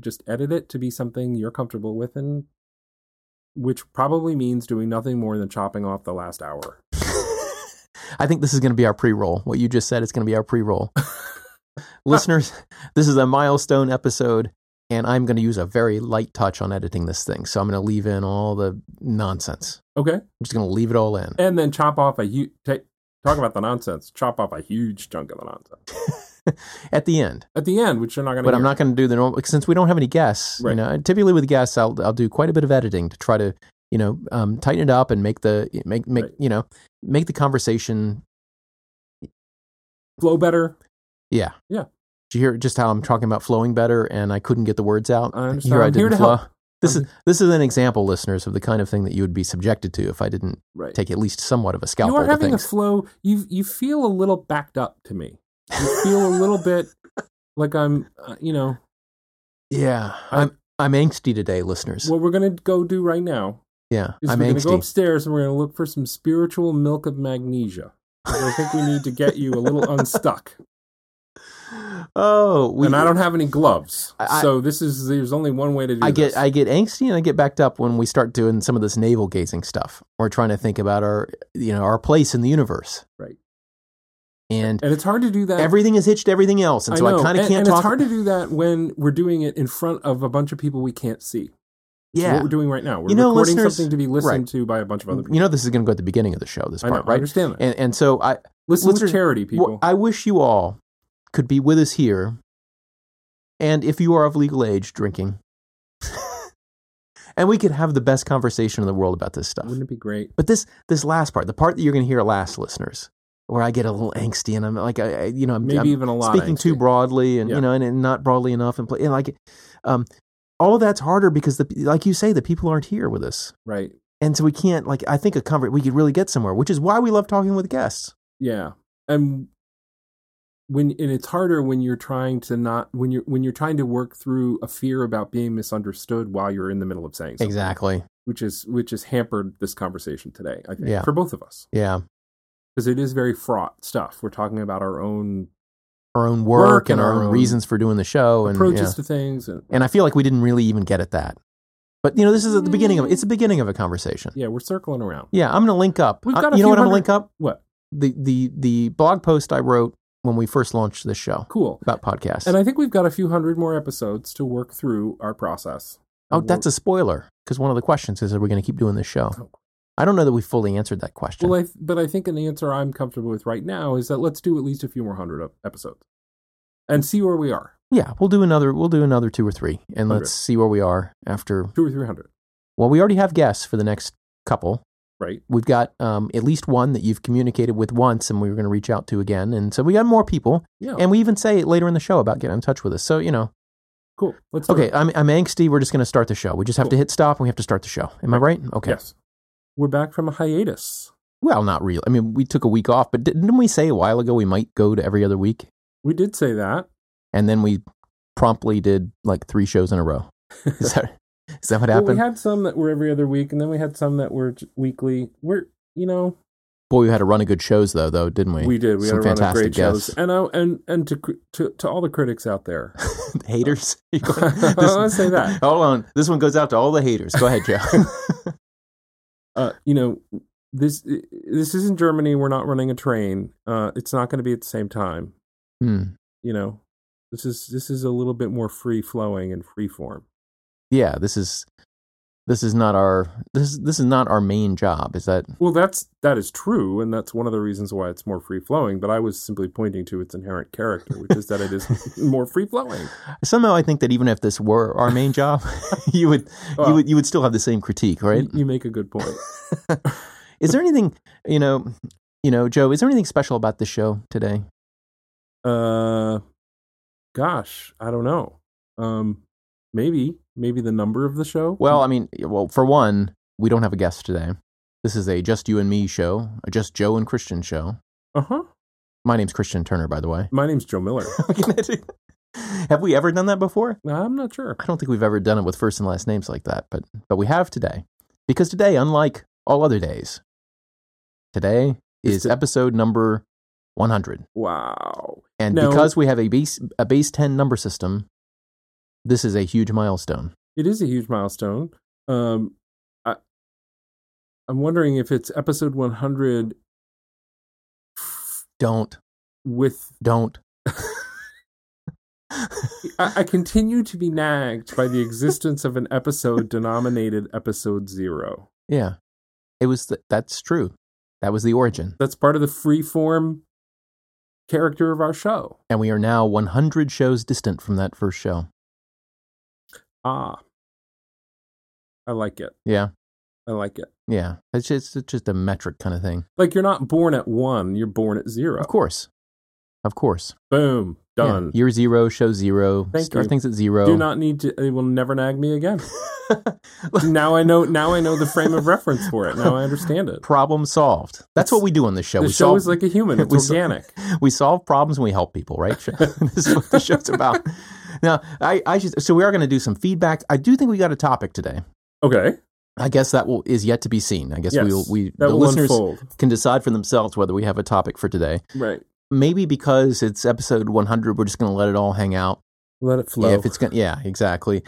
just edit it to be something you're comfortable with, and which probably means doing nothing more than chopping off the last hour. I think this is going to be our pre-roll. What you just said is going to be our pre-roll. Listeners, this is a milestone episode, and I'm going to use a very light touch on editing this thing. So I'm going to leave in all the nonsense. Okay, I'm just going to leave it all in. and then chop off a huge. Talk about the nonsense. Chop off a huge chunk of the nonsense At the end, at the end, which you're not going to. but I'm not going to do the normal since we don't have any guests. Right. You know, typically with guests, I'll I'll do quite a bit of editing to try to you know um, tighten it up and make the make make Right. you know make the conversation. flow better. Yeah, Yeah. Did you hear just how I'm talking about flowing better and I couldn't get the words out? I understand. Here I I'm here didn't to flow. help. This is this is an example, listeners, of the kind of thing that you would be subjected to if I didn't Right. take at least somewhat of a scalpel. you are having a flow. You you feel a little backed up to me. You feel a little bit like I'm. Uh, you know yeah, I- I'm I'm angsty today, listeners. what we're going to go do right now yeah, is I'm we're going to go upstairs and we're going to look for some spiritual milk of magnesia. I think we need to get you a little unstuck. oh, we, and I don't have any gloves, I- so this is there's only one way to do I this. get I get angsty and I get backed up when we start doing some of this navel gazing stuff. We're trying to think about our you know our place in the universe, Right. And and it's hard to do that. everything is hitched to everything else, and so I, know. kind of can't and talk. it's hard to do that when we're doing it in front of a bunch of people we can't see. Yeah, what we're doing right now. We're You know, recording something to be listened right. to by a bunch of other people. you know this is going to go at the beginning of the show. This I know. part, I right? understand that. And and so I Listen listeners- charity, people. Well, I wish you all could be with us here. And if you are of legal age, drinking. and we could have the best conversation in the world about this stuff. Wouldn't it be great? But this this last part, the part that you're going to hear last, listeners, where I get a little angsty and I'm like, I, you know, I'm, Maybe I'm even a lot. speaking too broadly and Yeah. you know, and, and not broadly enough, and, play, and like, um, all of that's harder because the like you say, the people aren't here with us, Right. and so we can't like. I think a convert we could really get somewhere, which is why we love talking with guests. Yeah. And when and it's harder when you're trying to not when you're when you're trying to work through a fear about being misunderstood while you're in the middle of saying something. Exactly. Which is which has hampered this conversation today, I think. Yeah. For both of us. Yeah. Because it is very fraught stuff. We're talking about our own our own work, Work and and our own own reasons for doing the show and approaches yeah. to things and and I feel like we didn't really even get at that. But you know, this is at the beginning of it's the beginning of a conversation. yeah, we're circling around. Yeah, I'm going to link up. We've got a you know what I'm going to link up? What? The the the blog post I wrote when we first launched this show Cool. about podcasts. And I think we've got a few hundred more episodes to work through our process. oh, that's a spoiler because one of the questions is are we going to keep doing this show? Oh. I don't know that we fully answered that question. Well, I, but I think an answer I'm comfortable with right now is that let's do at least a few more hundred episodes and see where we are. yeah, we'll do another we'll do another 2 or 3 and Hundred. let's see where we are after Two or three hundred, Well, we already have guests for the next couple. right? We've got um, at least one that you've communicated with once, and we were going to reach out to again. And so we got more people, Yeah. and we even say it later in the show about getting in touch with us. So you know, cool. Let's okay. I'm I'm angsty. We're just going to start the show. We just have to hit stop, and we have to start the show. Am I right? Okay. Yes. We're back from a hiatus. Well, not really. I mean, we took a week off, but didn't we say a while ago we might go to every other week? We did say that. And then we promptly did like three shows in a row. Is that is that what Well, we had some that were every other week, and then we had some that were weekly. We're, you know, Boy, we had a run of good shows though, though, didn't we? we did. We Some had a run of fantastic great shows, and I, and and to, to to all the critics out there, haters. I don't wanna say that. Hold on. This one goes out to all the haters. Go ahead, Joe. Uh, you know, this this isn't Germany. We're not running a train. Uh, it's not going to be at the same time. Hmm. You know, this is this is a little bit more free flowing and free form. Yeah, this is this is not our this this is not our main job. Is that Well, that's that is true, and that's one of the reasons why it's more free flowing. But I was simply pointing to its inherent character, which is that it is more free flowing. somehow I think that even if this were our main job, you would you would you would still have the same critique, right? You, you make a good point. Is there anything you know you know Joe? Is there anything special about this show today? Uh, gosh, I don't know. Um, maybe maybe the number of the show. Well, I mean, well, for one, we don't have a guest today. This is a just you and me show, a just Joe and Christian show. uh huh. My name's Christian Turner, by the way. My name's Joe Miller. have we ever done that before? I'm not sure. I don't think we've ever done it with first and last names like that, but but we have today. Because today, unlike all other days, today Is is it- episode number 100. Wow. And Now- because we have a base a base 10 number system, This is a huge milestone. It is a huge milestone. Um, I, I'm wondering if it's episode 100 Don't, with. don't. I, I continue to be nagged by the existence of an episode denominated episode zero. Yeah, it was. Th- that's true. That was the origin, That's part of the freeform character of our show. and we are now 100 shows distant from that first show. Ah, I like it. Yeah, I like it. yeah. It's just it's just a metric kind of thing. Like you're not born at one, you're born at zero. Of course, of course. Boom, Yeah. done. Year zero, show zero. Thank start you. things at zero. Do not need to. It will never nag me again. now I know. Now I know the frame of reference for it. Now I understand it. Problem solved. That's what we do on this show. The we show solve, is like a human. It's we organic. we solve problems and we help people, right? this is what the show's about. Now, I, I just, so we are going to do some feedback. I do think we got a topic today. Okay. I guess that will is yet to be seen. I guess Yes. we'll, we That the will listeners unfold. can decide for themselves whether we have a topic for today. Right. Maybe because it's episode 100, we're just going to let it all hang out. Let it flow. Yeah, if it's going, yeah, exactly.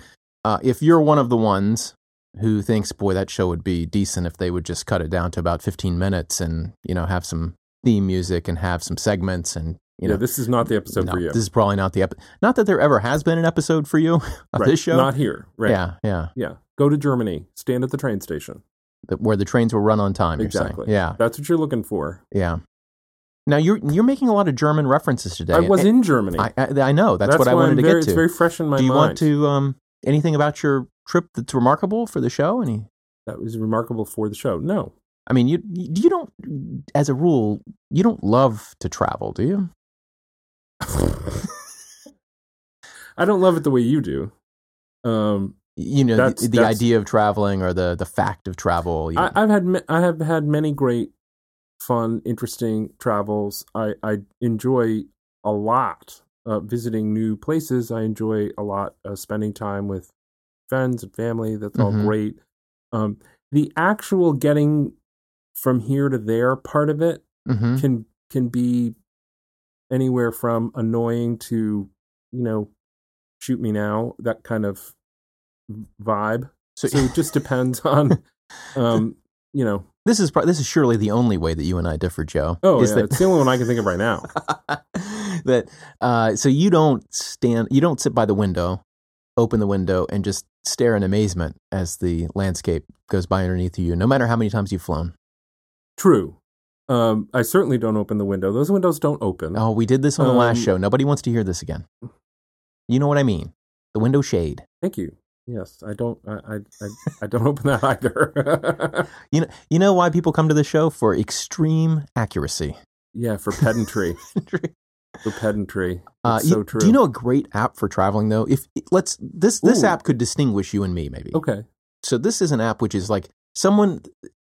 Uh, if you're one of the ones who thinks, boy, that show would be decent if they would just cut it down to about 15 minutes and you know have some theme music and have some segments and you yeah, know this is not the episode no, for you. This is probably not the episode. Not that there ever has been an episode for you of right. this show. Not here. Right. Yeah, yeah. Yeah. Go to Germany. Stand at the train station. The- where the trains will run on time. Exactly. Yeah, That's what you're looking for. yeah. Now you're you're making a lot of German references today. I was And- in Germany. I, I, I know. That's, what I wanted I'm to very, get to. It's very fresh in my mind. Do you mind. want to um anything about your trip that's remarkable for the show? Any? That was remarkable for the show. No. I mean, you you you don't, as a rule, you don't love to travel, do you? I don't love it the way you do. Um, You know, That's- the, the that's- idea of traveling or the the fact of travel. You, I, I've had I have had many great, fun, interesting travels. I I enjoy a lot uh, visiting new places. I enjoy a lot uh, spending time with friends and family. That's all Mhm. great. Um, the actual getting from here to there part of it Mhm. can can be anywhere from annoying to you know shoot me now that kind of vibe. So, so it just depends on um you know. this is pro- this is surely the only way that you and I differ, Joe. oh is yeah that- it's the only one i can think of right now. that uh, so you don't stand you don't sit by the window open the window and just stare in amazement as the landscape goes by underneath you no matter how many times you've flown. True um i certainly don't open the window. Those windows don't open. Oh we did this on the last Um, show. Nobody wants to hear this again. You know what i mean. The window shade. Thank you. Yes i don't i i, I, don't open that either. You know you know why people come to the show? For extreme accuracy. Yeah for pedantry. For pedantry. Uh, you- so true do you know a great app for traveling though? If let's this this Ooh. app could distinguish you and me maybe. Okay. So this is an app which is like someone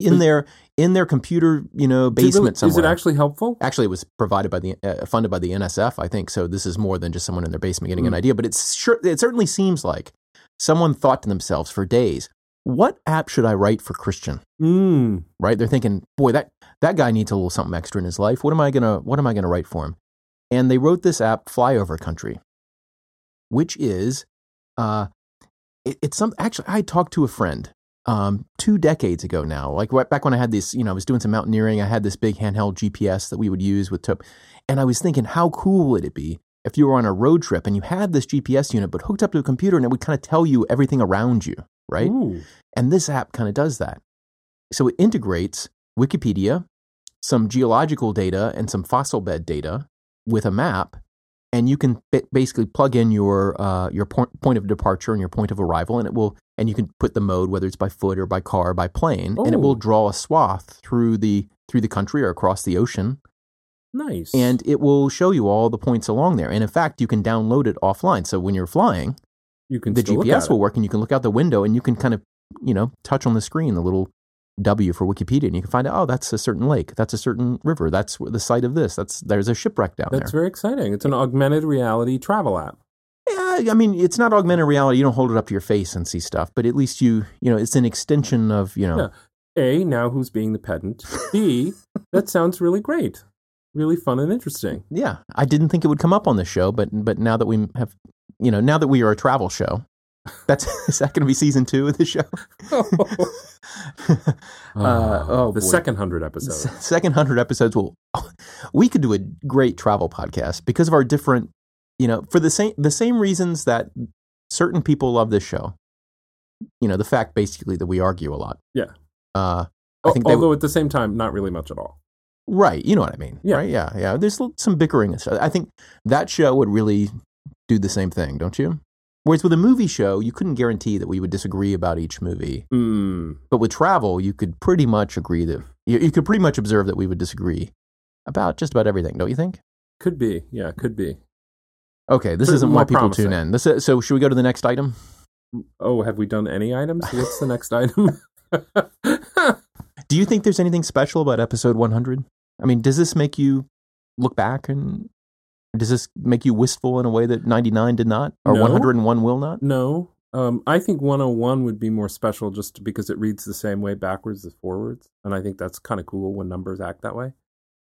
in their in their computer you know Is it really- basement is it actually helpful? Actually it was provided by the uh, funded by the NSF I think. So this is more than just someone in their basement getting an Mm. idea. But it's sure it certainly seems like someone thought to themselves for days what app should I write for Christian? Mm. right? They're thinking boy that that guy needs a little something extra in his life. What am I going to what am I to write for him? And they wrote this app flyover country which is uh it, it's some actually I talked to a friend um two decades ago now like right back when I had this you know I was doing some mountaineering I had this big handheld GPS that we would use with tip and I was thinking how cool would it be if you were on a road trip and you had this GPS unit but hooked up to a computer and it would kind of tell you everything around you right Ooh. and this app kind of does that. So it integrates Wikipedia, some geological data, and some fossil bed data with a map. And you can basically plug in your uh, your point, point of departure and your point of arrival, and it will. And you can put the mode, whether it's by foot or by car or by plane, and it will draw a swath through the through the country or across the ocean, nice and it will show you all the points along there. And in fact, you can download it offline. So when you're flying, you can the GPS will work and you can look out the window and you can kind of, you know, touch on the screen the little W for Wikipedia and you can find out, oh, that's a certain lake, that's a certain river, that's the site of this, that's there's a shipwreck down there. That's very exciting. It's an augmented reality travel app. Yeah, I mean, it's not augmented reality. You don't hold it up to your face and see stuff, but at least you, you know, it's an extension of, you know, Yeah. A, now who's being the pedant? B, that sounds really great. Really fun and interesting. yeah. I didn't think it would come up on the show, but but now that we have you know, now that we are a travel show, that's is that going to be season two of the show? Uh, oh, the boy. second hundred episodes. Second hundred episodes will we could do a great travel podcast because of our different you know for the same the same reasons that certain people love this show you know the fact basically that we argue a lot Yeah. uh I think Although would- at the same time, not really much at all. right you know what i mean Yeah. right yeah yeah there's some bickering and stuff i think that show would really do the same thing don't you whereas with a movie show you couldn't guarantee that we would disagree about each movie Mm, But with travel, you could pretty much agree that you, you could pretty much observe that we would disagree about just about everything, don't you think? could be. Yeah, could be. Okay, this isn't why people promising. tune in. This is, so should we go to the next item? Oh, have we done any items? What's the next item? Do you think there's anything special about episode 100? I mean, does this make you look back and does this make you wistful in a way that 99 did not or No. 101 will not? no. Um, I think 101 would be more special just because it reads the same way backwards as forwards, and I think that's kind of cool when numbers act that way.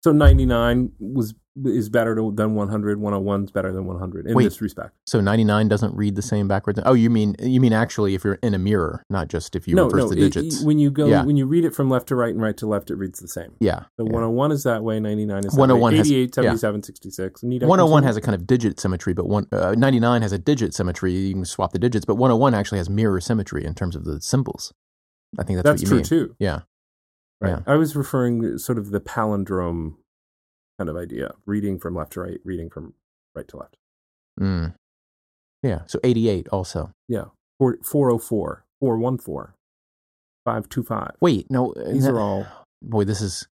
So 99 was is better to, than 100. 101 is better than 100 in Wait. this respect. So 99 doesn't read the same backwards. Oh, you mean you mean actually if you're in a mirror, not just if you no, reverse no. the it- digits. it- when you go Yeah. when you read it from left to right and right to left, it reads the same. yeah. So yeah. 101 is that way. 99 is that 101 way. has- 88, yeah. 77, 66. Need I 101 has a kind of digit symmetry, but one, uh, 99 has a digit symmetry. You can swap the digits, but 101 actually has mirror symmetry in terms of the symbols. I think that's, That's what you true mean. too. Yeah. Right. Yeah. I was referring sort of the palindrome kind of idea, reading from left to right, reading from right to left. Mm. Yeah. So 88 also. Yeah. Four, 404, 414, 525. Wait, no. These uh, are all Boy, this is.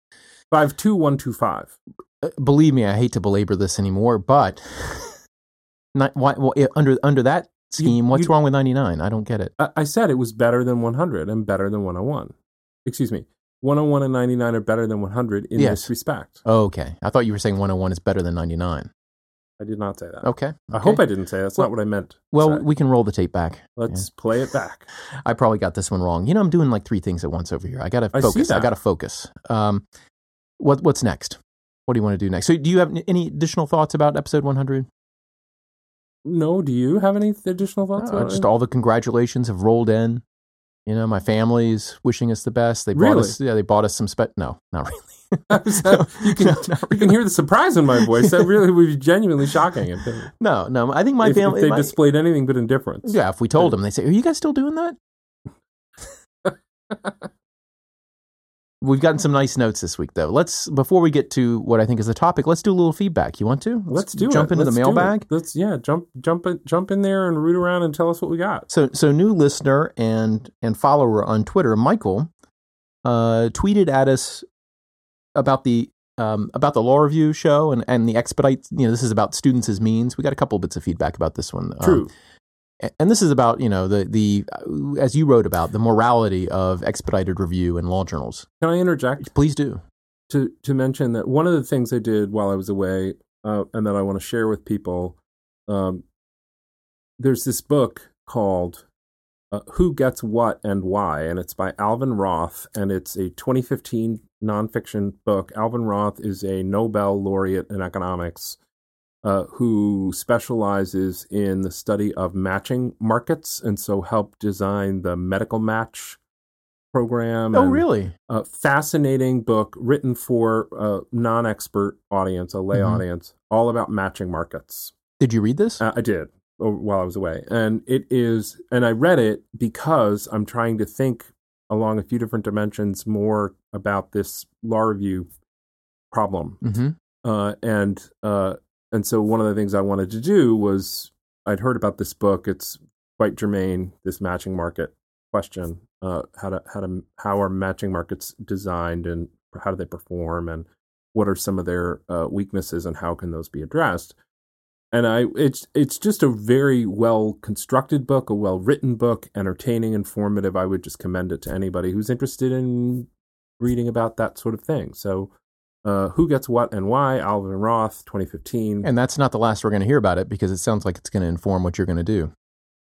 52125. uh, Believe me, I hate to belabor this anymore, but not why. Well, under under that scheme, You- what's you- wrong with 99? I don't get it. I, I said it was better than 100 and better than 101. Excuse me. 101 and 99 are better than 100 in Yes. this respect. Okay, I thought you were saying 101 is better than 99. I did not say that. Okay. I okay. hope I didn't say that. That's Well- not what I meant. Well, we can roll the tape back. let's play it back. I probably got this one wrong. You know, I'm doing like three things at once over here. I gotta I see focus. I that. gotta focus. Um, what what's next? What do you want to do next? So, do you have any additional thoughts about episode 100? No, do you have any additional thoughts? Just all the congratulations have rolled in. You know, my family's wishing us the best. They bought Really? us. Yeah, they bought us some spe. No, not really. you can No, not you can hear the surprise in my voice. That really would be genuinely shocking if they, No, no. I think my if, if family. they my- displayed anything but indifference. yeah, if we told them, they say, "Are you guys still doing that?" We've gotten some nice notes this week, though. Let's before we get to what I think is the topic. Let's do a little feedback. You want to? Let's do jump it. into Let's the mailbag. Let's yeah, jump jump in, jump in there and root around and tell us what we got. So, so new listener and and follower on Twitter, Michael, uh, tweeted at us about the um, about the law review show and and the expedite. You know, this is about students as means. We got a couple bits of feedback about this one. Um, True. a- and this is about you know the the uh, as you wrote about the morality of expedited review in law journals. Can I interject Please do. to to mention that one of the things I did while I was away, uh, and that I want to share with people, um, there's this book called uh, "Who Gets What and Why," and it's by Alvin Roth, and it's a 2015 nonfiction book. Alvin Roth is a Nobel laureate in economics. Uh, who specializes in the study of matching markets and so helped design the medical match program. Oh, and, really? a fascinating book written for a non-expert audience, a lay Mhm. audience, all about matching markets. Did you read this? Uh, I did uh, while I was away, and it is, and I read it because I'm trying to think along a few different dimensions more about this law review problem, hmm uh, and uh, and so one of the things I wanted to do was I'd heard about this book. It's quite germane. This matching market question: uh, how to how to how are matching markets designed, and how do they perform, and what are some of their uh, weaknesses, and how can those be addressed? And I, it's it's just a very well constructed book, a well written book, entertaining, informative. I would just commend it to anybody who's interested in reading about that sort of thing. So, uh, Who Gets What and Why, Alvin Roth, 2015. And that's not the last we're going to hear about it because it sounds like it's going to inform what you're going to do.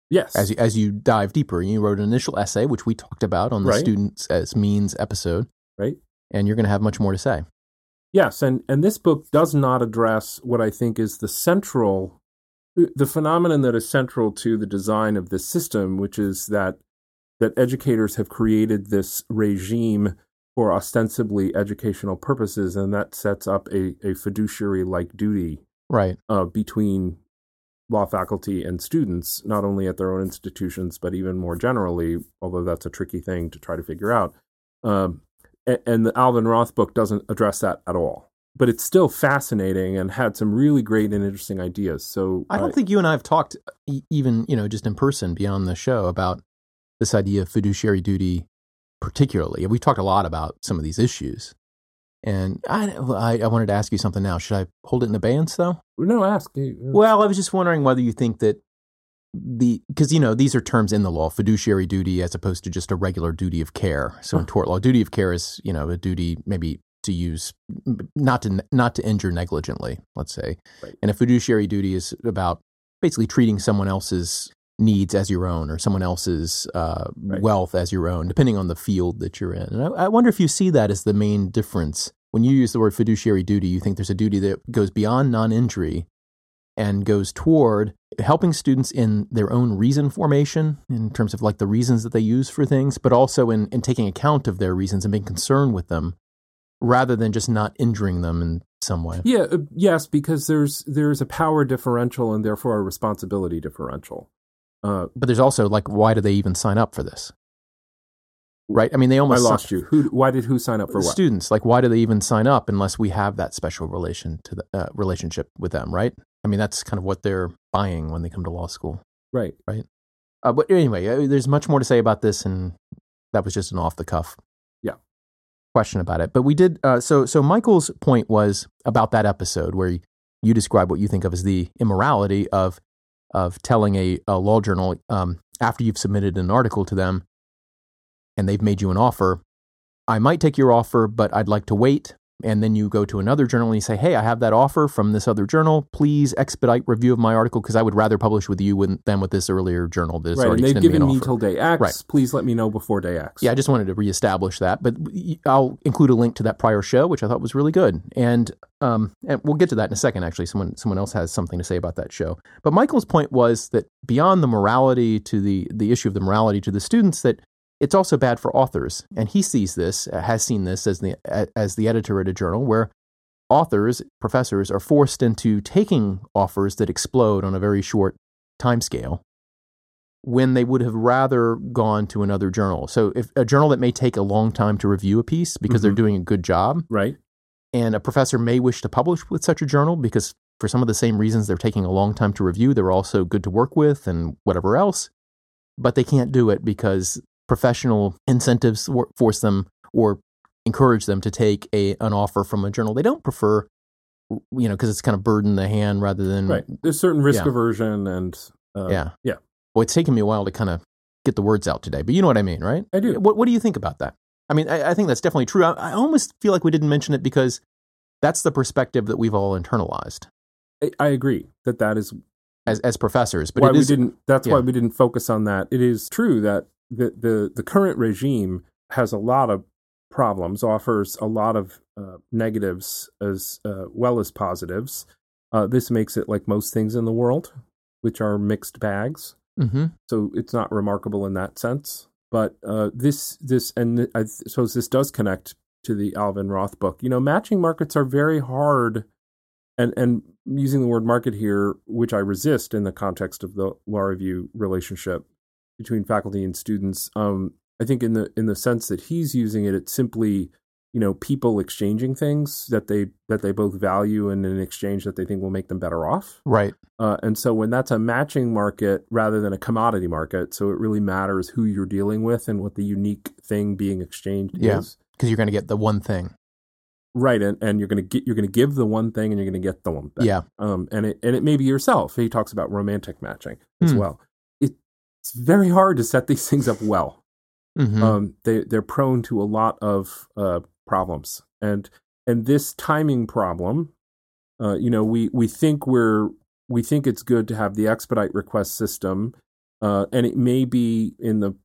yes. as you, as you dive deeper. You wrote an initial essay, which we talked about on the Right. students as means episode, right? and you're going to have much more to say. Yes, and, and this book does not address what I think is the central the phenomenon that is central to the design of this system, which is that that educators have created this regime for ostensibly educational purposes, and that sets up a, a fiduciary like duty right uh, between law faculty and students, not only at their own institutions, but even more generally, although that's a tricky thing to try to figure out. Um, and, and the Alvin Roth book doesn't address that at all. But it's still fascinating and had some really great and interesting ideas. So I don't think you and I have talked e- even, you know, just in person beyond the show about this idea of fiduciary duty particularly. We've talked a lot about some of these issues. And I, I, I wanted to ask you something now. Should I hold it in abeyance, though? No, ask. Well, I was just wondering whether you think that the because you know these are terms in the law fiduciary duty as opposed to just a regular duty of care so in tort law duty of care is you know a duty maybe to use not to not to injure negligently let's say Right. and a fiduciary duty is about basically treating someone else's needs as your own or someone else's uh, Right. wealth as your own depending on the field that you're in and I, I wonder if you see that as the main difference when you use the word fiduciary duty you think there's a duty that goes beyond non-injury and goes toward helping students in their own reason formation in terms of like the reasons that they use for things, but also in, in taking account of their reasons and being concerned with them rather than just not injuring them in some way. Yeah, uh, yes, because there's there's a power differential and therefore a responsibility differential. Uh, But there's also like, why do they even sign up for this? Right? I mean, they I almost lost you. Who? Why did who sign up for what? students like why do they even sign up unless we have that special relation to the uh, relationship with them? Right? I mean, that's kind of what they're buying when they come to law school. Right. Uh, but anyway, uh, there's much more to say about this, and that was just an off the cuff, Yeah. question about it. But we did. Uh, so so Michael's point was about that episode where you, you describe what you think of as the immorality of of telling a, a law journal um, after you've submitted an article to them, and they've made you an offer. I might take your offer, but I'd like to wait. And then you go to another journal and you say, "Hey, I have that offer from this other journal. Please expedite review of my article because I would rather publish with you than with this earlier journal that has Right. already And they've given me me an offer." till day X. Right. Please let me know before day X. Yeah, I just wanted to reestablish that, but I'll include a link to that prior show, which I thought was really good, and um, and we'll get to that in a second. Actually, someone someone else has something to say about that show. But Michael's point was that beyond the morality to the the issue of the morality to the students, that it's also bad for authors, and he sees this, uh, has seen this as the as the editor at a journal where authors, professors are forced into taking offers that explode on a very short time scale when they would have rather gone to another journal. So if a journal that may take a long time to review a piece because they're Mhm. doing a good job Right. and a professor may wish to publish with such a journal because for some of the same reasons they're taking a long time to review, they're also good to work with and whatever else, but they can't do it because professional incentives force them or encourage them to take a an offer from a journal they don't prefer you know because it's kind of burden the hand rather than Right. There's certain risk Yeah. aversion and uh, yeah yeah. well it's taken me a while to kind of get the words out today but you know what i mean right I do. what, what do you think about that i mean i, I think that's definitely true I, I almost feel like we didn't mention it because that's the perspective that we've all internalized I, I agree that that is as as professors but why it we didn't. That's why we didn't focus on that. It is true that the the the current regime has a lot of problems, offers a lot of uh, negatives as uh, well as positives. Uh, this makes it like most things in the world, which are mixed bags. Mhm. So it's not remarkable in that sense. But uh, this this and I suppose this does connect to the Alvin Roth book. You know, matching markets are very hard and and using the word market here, which I resist in the context of the law review relationship between faculty and students. Um, I think in the in the sense that he's using it, it's simply you know people exchanging things that they that they both value and an exchange that they think will make them better off. right Uh, and so when that's a matching market rather than a commodity market, so it really matters who you're dealing with and what the unique thing being exchanged Yeah. is. because you're going to get the one thing Right, and, and you're gonna get you're gonna give the one thing and you're gonna get the one thing. yeah um, and it and it may be yourself. He talks about romantic matching as Hmm. well. It, it's very hard to set these things up well. Mhm. Um, they they're prone to a lot of uh, problems, and and this timing problem, uh, you know, we we think we're we think it's good to have the expedite request system, uh, and it may be in the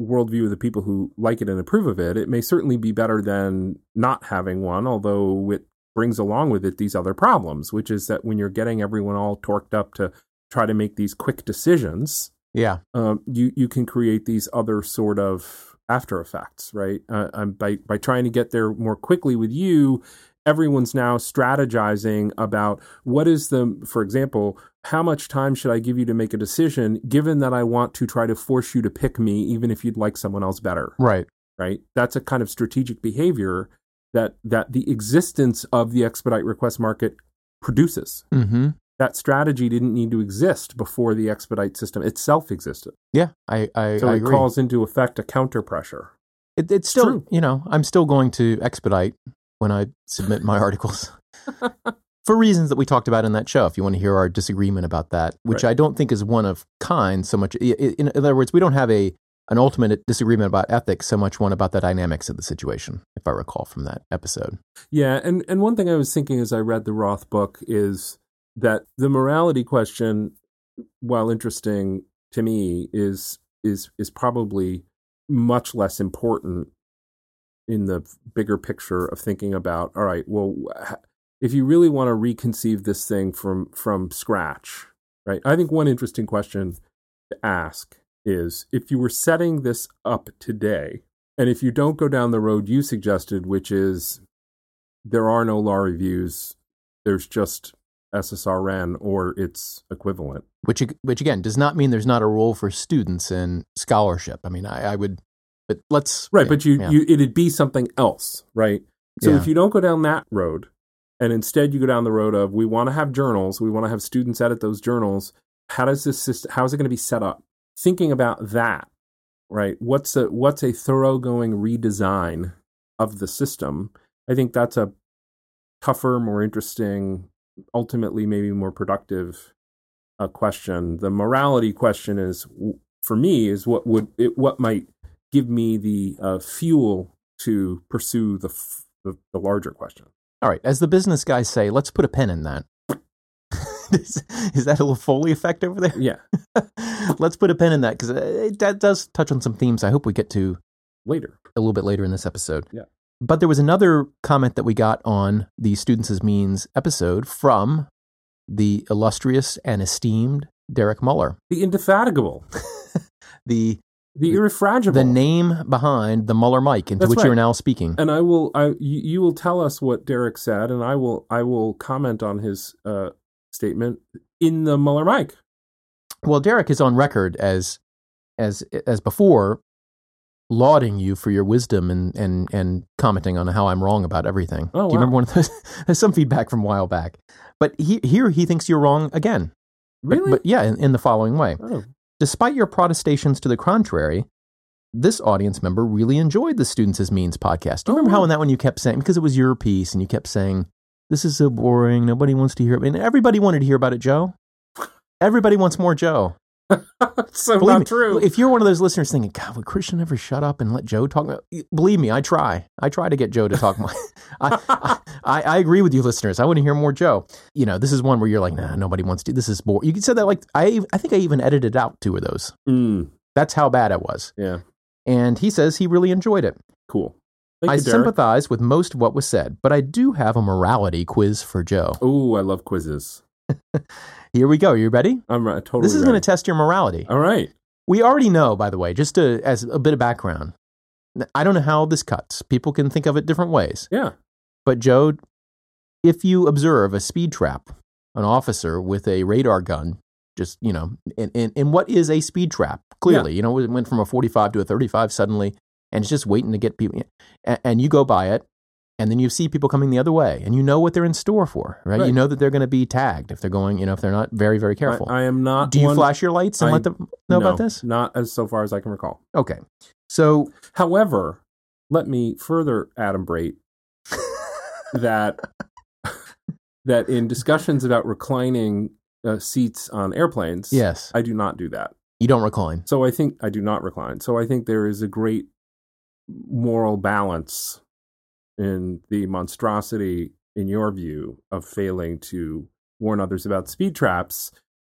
worldview of the people who like it and approve of it. It may certainly be better than not having one, although it brings along with it these other problems, which is that when you're getting everyone all torqued up to try to make these quick decisions, Yeah. um, you you can create these other sort of after effects, right? Uh, um, by by trying to get there more quickly with you, everyone's now strategizing about what is the, for example, how much time should I give you to make a decision, given that I want to try to force you to pick me, even if you'd like someone else better, Right. right? That's a kind of strategic behavior that that the existence of the expedite request market produces. Mm-hmm. That strategy didn't need to exist before the expedite system itself existed. Yeah. I I, So I it agree. calls into effect a counter pressure. It, it's still, true. you know, I'm still going to expedite when I submit my articles for reasons that we talked about in that show. If you want to hear our disagreement about that, which Right. I don't think is one of kind so much. i- i- In other words, we don't have a an ultimate disagreement about ethics so much one about the dynamics of the situation, if I recall from that episode. Yeah, and and one thing I was thinking as I read the Roth book is that the morality question, while interesting to me, is is is probably much less important in the bigger picture of thinking about all right, well, if you really want to reconceive this thing from from scratch, right? I think one interesting question to ask is if you were setting this up today, and if you don't go down the road you suggested, which is there are no law reviews, there's just SSRN or its equivalent. Which, which again, does not mean there's not a role for students in scholarship. I mean, I, I would, but let's Right, yeah, but you, yeah. you it'd be something else, right? So Yeah. if you don't go down that road, and instead you go down the road of we want to have journals, we want to have students edit those journals. How does this system? How is it going to be set up? Thinking about that, right? What's a what's a thoroughgoing redesign of the system? I think that's a tougher, more interesting, ultimately maybe more productive uh, question. The morality question is, for me, is what would it, what might give me the uh, fuel to pursue the, f- the the larger question. All right, as the business guys say, let's put a pin in that. is, is that a little Foley effect over there? Yeah, let's put a pin in that because that does touch on some themes I hope we get to later. a little bit later in this episode. Yeah. But there was another comment that we got on the Students as Means episode from the illustrious and esteemed Derek Muller, The indefatigable, the the irrefragable. the name behind the Muller mic into That's which right. you're now speaking. and I will. I you, will tell us what Derek said, and I will. I will comment on his uh, statement in the Muller mic. Well, Derek is on record as as as before lauding you for your wisdom and and and commenting on how I'm wrong about everything. Oh, Do you remember one of those? There's some feedback from a while back, but he, here he thinks you're wrong again. But- Really? But, yeah, in, in the following way. oh, Despite your protestations to the contrary, this audience member really enjoyed the Students as Means podcast. Do you Oh, remember how in that one you kept saying because it was your piece and you kept saying this is so boring, nobody wants to hear it, and everybody wanted to hear about it, Joe. Everybody wants more Joe. so Believe not me, true. If you're one of those listeners thinking, God, would Christian ever shut up and let Joe talk? Believe me, I try. I try to get Joe to talk more. I, I, I, I agree with you, listeners. I want to hear more Joe. You know, this is one where you're like, nah, nobody wants to. This is boring. You could say that like I, I think I even edited out two of those. Mm, That's how bad it was. yeah, And he says he really enjoyed it. cool. Thank I you, sympathize with most of what was said, but I do have a morality quiz for Joe. Oh, I love quizzes. Here we go. You ready? I'm uh, totally. this is going to test your morality. All right. We already know, by the way, just to, as a bit of background. I don't know how this cuts. People can think of it different ways. Yeah. But Joe, if you observe a speed trap, an officer with a radar gun, just you know, and, in, in what is a speed trap? Clearly, you know, it went from a forty-five to a thirty-five suddenly, and it's just waiting to get people. And, and you go by it, and then you see people coming the other way, and you know what they're in store for, right? You know that they're going to be tagged if they're going, you know, if they're not very, very careful. I, I am not. Do you one- flash your lights and I- let them know no, about this? Not as so far as I can recall. Okay, so However, let me further adumbrate that that in discussions about reclining uh, seats on airplanes, yes, I do not do that. you don't recline. So I think I do not recline. So I think there is a great moral balance in the monstrosity, in your view, of failing to warn others about speed traps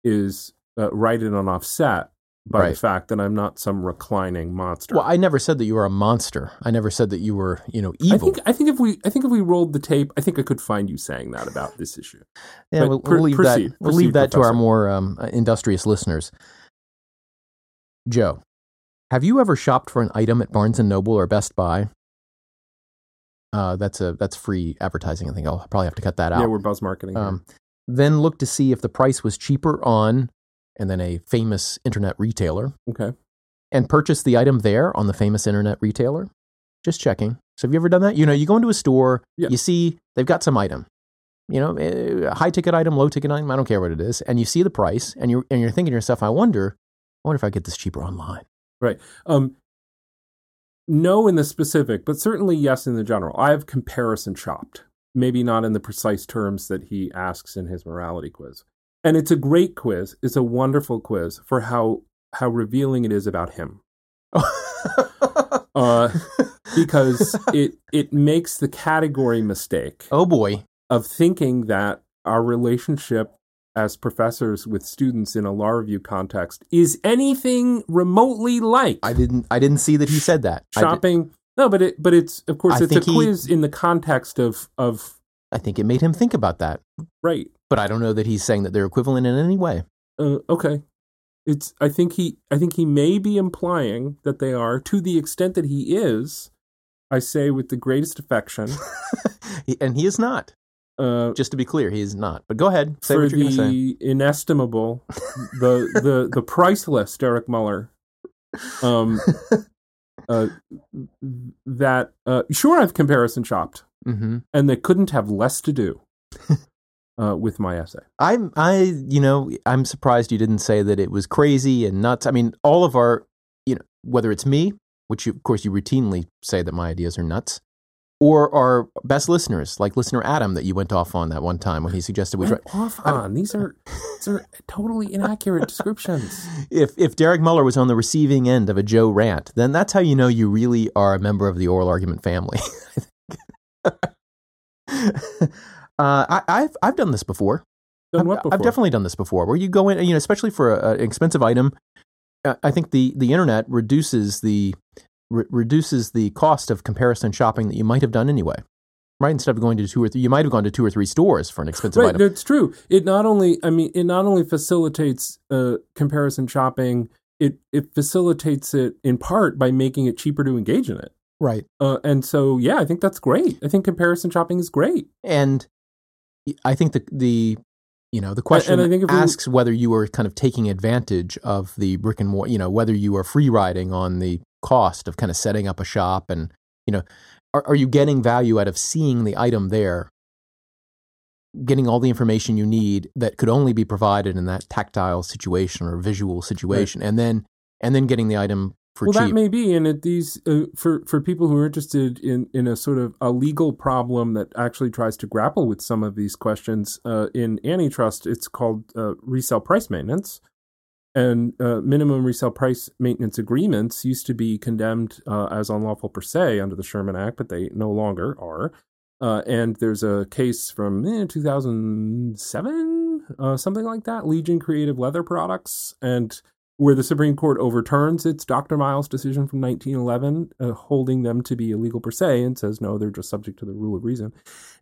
is uh, right and offset by Right. the fact that I'm not some reclining monster. Well, I never said that you were a monster. I never said that you were, you know, I evil. think I think if we I think if we rolled the tape, I think I could find you saying that about this issue. yeah, we'll, pr- we'll leave proceed. that. We'll Proceed, leave that to our more um, industrious listeners. Joe, have you ever shopped for an item at Barnes and Noble or Best Buy? Uh, that's a that's free advertising. I think I'll probably have to cut that out. Yeah, we're buzz marketing. Um, then look to see if the price was cheaper on, and then a famous internet retailer, okay. and purchase the item there on the famous internet retailer. Just checking. So have you ever done that? You know, you go into a store, Yeah. you see they've got some item, you know, high ticket item, low ticket item, I don't care what it is, and you see the price, and you're and you're thinking to yourself, I wonder, I wonder if I get this cheaper online. Right. Um, no in the specific, but certainly yes in the general. I have comparison shopped, maybe not in the precise terms that he asks in his morality quiz. And it's a great quiz. It's a wonderful quiz for how how revealing it is about him. Uh, because it it makes the category mistake oh boy, of thinking that our relationship as professors with students in a law review context is anything remotely like I didn't I didn't see that he said that. Shopping. No, but it but it's of course I it's a think he- quiz in the context of of I think it made him think about that, right. but I don't know that he's saying that they're equivalent in any way. Uh, okay, it's I think he I think he may be implying that they are to the extent that he is. I say with the greatest affection. And he is not. Uh, Just to be clear, he is not. But go ahead, say for what you're going to say. the inestimable, the the the priceless Derek Muller, um, uh, that uh, sure I've comparison shopped, hmm and they couldn't have less to do uh, with my essay. I'm I you know I'm surprised you didn't say that it was crazy and nuts. I mean, all of our you know whether it's me, which you, of course you routinely say that my ideas are nuts, or our best listeners like listener Adam that you went off on that one time when he suggested we. Went off on these are these are totally inaccurate descriptions. If if Derek Muller was on the receiving end of a Joe rant, then that's how you know you really are a member of the oral argument family. uh, I, I've I've done this before. Done I've, what before? I've definitely done this before, where you go in, you know, especially for a, an expensive item. uh, I think the the internet reduces the re- reduces the cost of comparison shopping that you might have done anyway. Right, instead of going to two or three, you might have gone to two or three stores for an expensive right. item. It's true. It not only I mean it not only facilitates uh, comparison shopping. It it facilitates it in part by making it cheaper to engage in it. Right, Uh, and so, yeah, I think that's great. I think comparison shopping is great. and I think the the you know the question if we- asks whether you are kind of taking advantage of the brick and mortar, you know, whether you are free riding on the cost of kind of setting up a shop, and you know, are, are you getting value out of seeing the item there, getting all the information you need that could only be provided in that tactile situation or visual situation, and then and then getting the item for cheap. well, cheap. that may be, and it, these uh, for for people who are interested in in a sort of a legal problem that actually tries to grapple with some of these questions uh, in antitrust. It's called uh, resale price maintenance, and uh, minimum resale price maintenance agreements used to be condemned uh, as unlawful per se under the Sherman Act, but they no longer are. Uh, and there's a case from eh, 2007, uh, something like that, Leegin Creative Leather Products, and where the Supreme Court overturns its Dr. Miles decision from 1911, uh, holding them to be illegal per se, and says no, they're just subject to the rule of reason.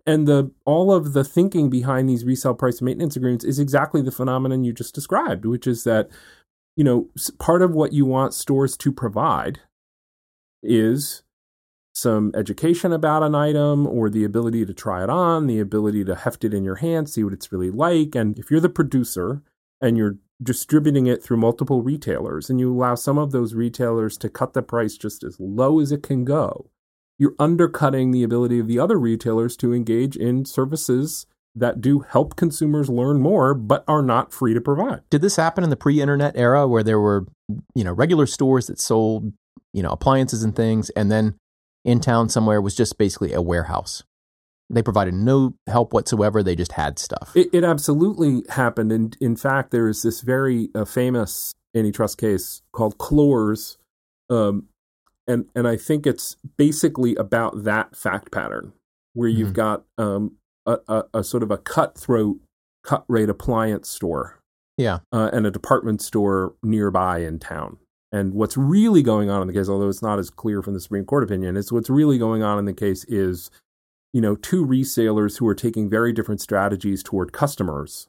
And the all of the thinking behind these resale price maintenance agreements is exactly the phenomenon you just described, which is that you know part of what you want stores to provide is some education about an item or the ability to try it on, the ability to heft it in your hand, see what it's really like. And if you're the producer and you're distributing it through multiple retailers and you allow some of those retailers to cut the price just as low as it can go, you're undercutting the ability of the other retailers to engage in services that do help consumers learn more but are not free to provide. Did this happen in the pre-internet era where there were, you know, regular stores that sold, you know, appliances and things, and then in town somewhere was just basically a warehouse? They provided no help whatsoever. They just had stuff. It, it absolutely happened. And in fact, there is this very uh, famous antitrust case called Klor's. Um, and, and I think it's basically about that fact pattern where you've Mhm. got um, a, a, a sort of a cutthroat cut rate appliance store Yeah. uh, and a department store nearby in town. And what's really going on in the case, although it's not as clear from the Supreme Court opinion, is what's really going on in the case is, you know, two resellers who are taking very different strategies toward customers.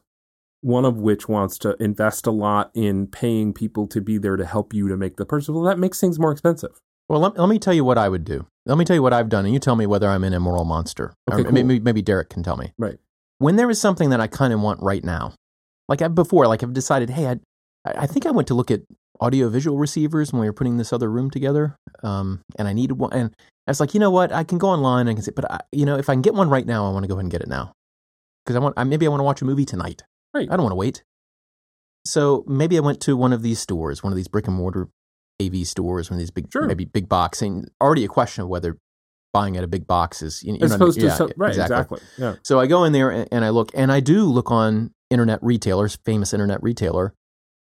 One of which wants to invest a lot in paying people to be there to help you to make the purchase. Well, that makes things more expensive. Well, let, let me tell you what I would do. Let me tell you what I've done, and you tell me whether I'm an immoral monster. Okay, cool. maybe, maybe Derek can tell me. Right. When there is something that I kind of want right now, like I, before, like I've decided, hey, I, I think I went to look at audio-visual receivers when we were putting this other room together, um, and I needed one. And I was like, you know what? I can go online and I can say, but I, you know, if I can get one right now, I want to go ahead and get it now because I want. I, maybe I want to watch a movie tonight. Right. I don't want to wait. So maybe I went to one of these stores, one of these brick and mortar AV stores, one of these big, Sure. maybe big box, and already a question of whether buying at a big box is, you know, As opposed to yeah, some, right, exactly. exactly. Yeah. So I go in there and, and I look, and I do look on internet retailers, famous internet retailer,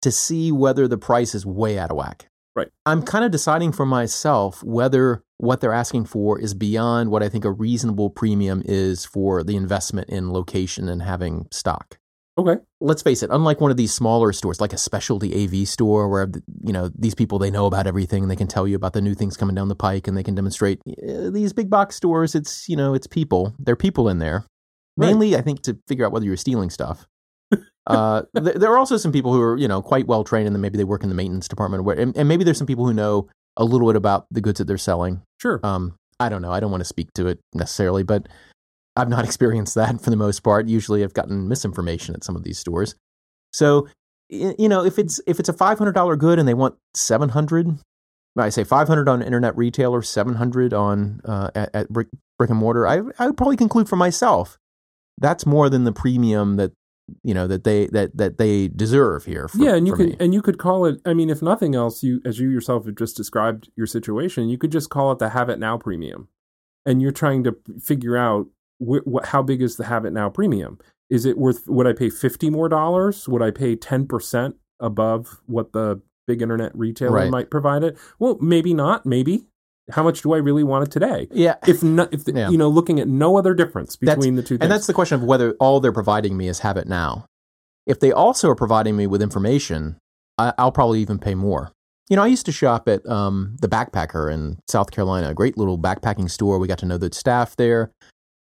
to see whether the price is way out of whack. Right. I'm kind of deciding for myself whether what they're asking for is beyond what I think a reasonable premium is for the investment in location and having stock. Okay. Let's face it, unlike one of these smaller stores, like a specialty AV store where you know these people they know about everything and they can tell you about the new things coming down the pike and they can demonstrate uh, these big box stores it's you know it's people. There are people in there. Right. Mainly I think to figure out whether you're stealing stuff. Uh, th- there are also some people who are you know quite well trained and then maybe they work in the maintenance department where, and, and maybe there's some people who know a little bit about the goods that they're selling. Sure. Um, I don't know. I don't want to speak to it necessarily, but I've not experienced that for the most part. Usually, I've gotten misinformation at some of these stores. So, you know, if it's if it's a five hundred dollar good and they want seven hundred, I say five hundred on internet retailer, seven hundred on uh, at, at brick brick and mortar. I I would probably conclude for myself that's more than the premium that you know that they that that they deserve here. For, yeah, and you could me. and you could call it. I mean, if nothing else, you as you yourself have just described your situation, you could just call it the have it now premium, and you're trying to figure out wh- wh- how big is the have it now premium. Is it worth? Would I pay fifty more dollars? Would I pay ten percent above what the big internet retailer Right. might provide it? Well, maybe not. Maybe. How much do I really want it today? yeah, If not, if the, Yeah. you know, looking at no other difference That's- between the two, things. And that's the question of whether all they're providing me is have it now. If they also are providing me with information, I, I'll probably even pay more. You know, I used to shop at um, the Backpacker in South Carolina, a great little backpacking store. We got to know the staff there,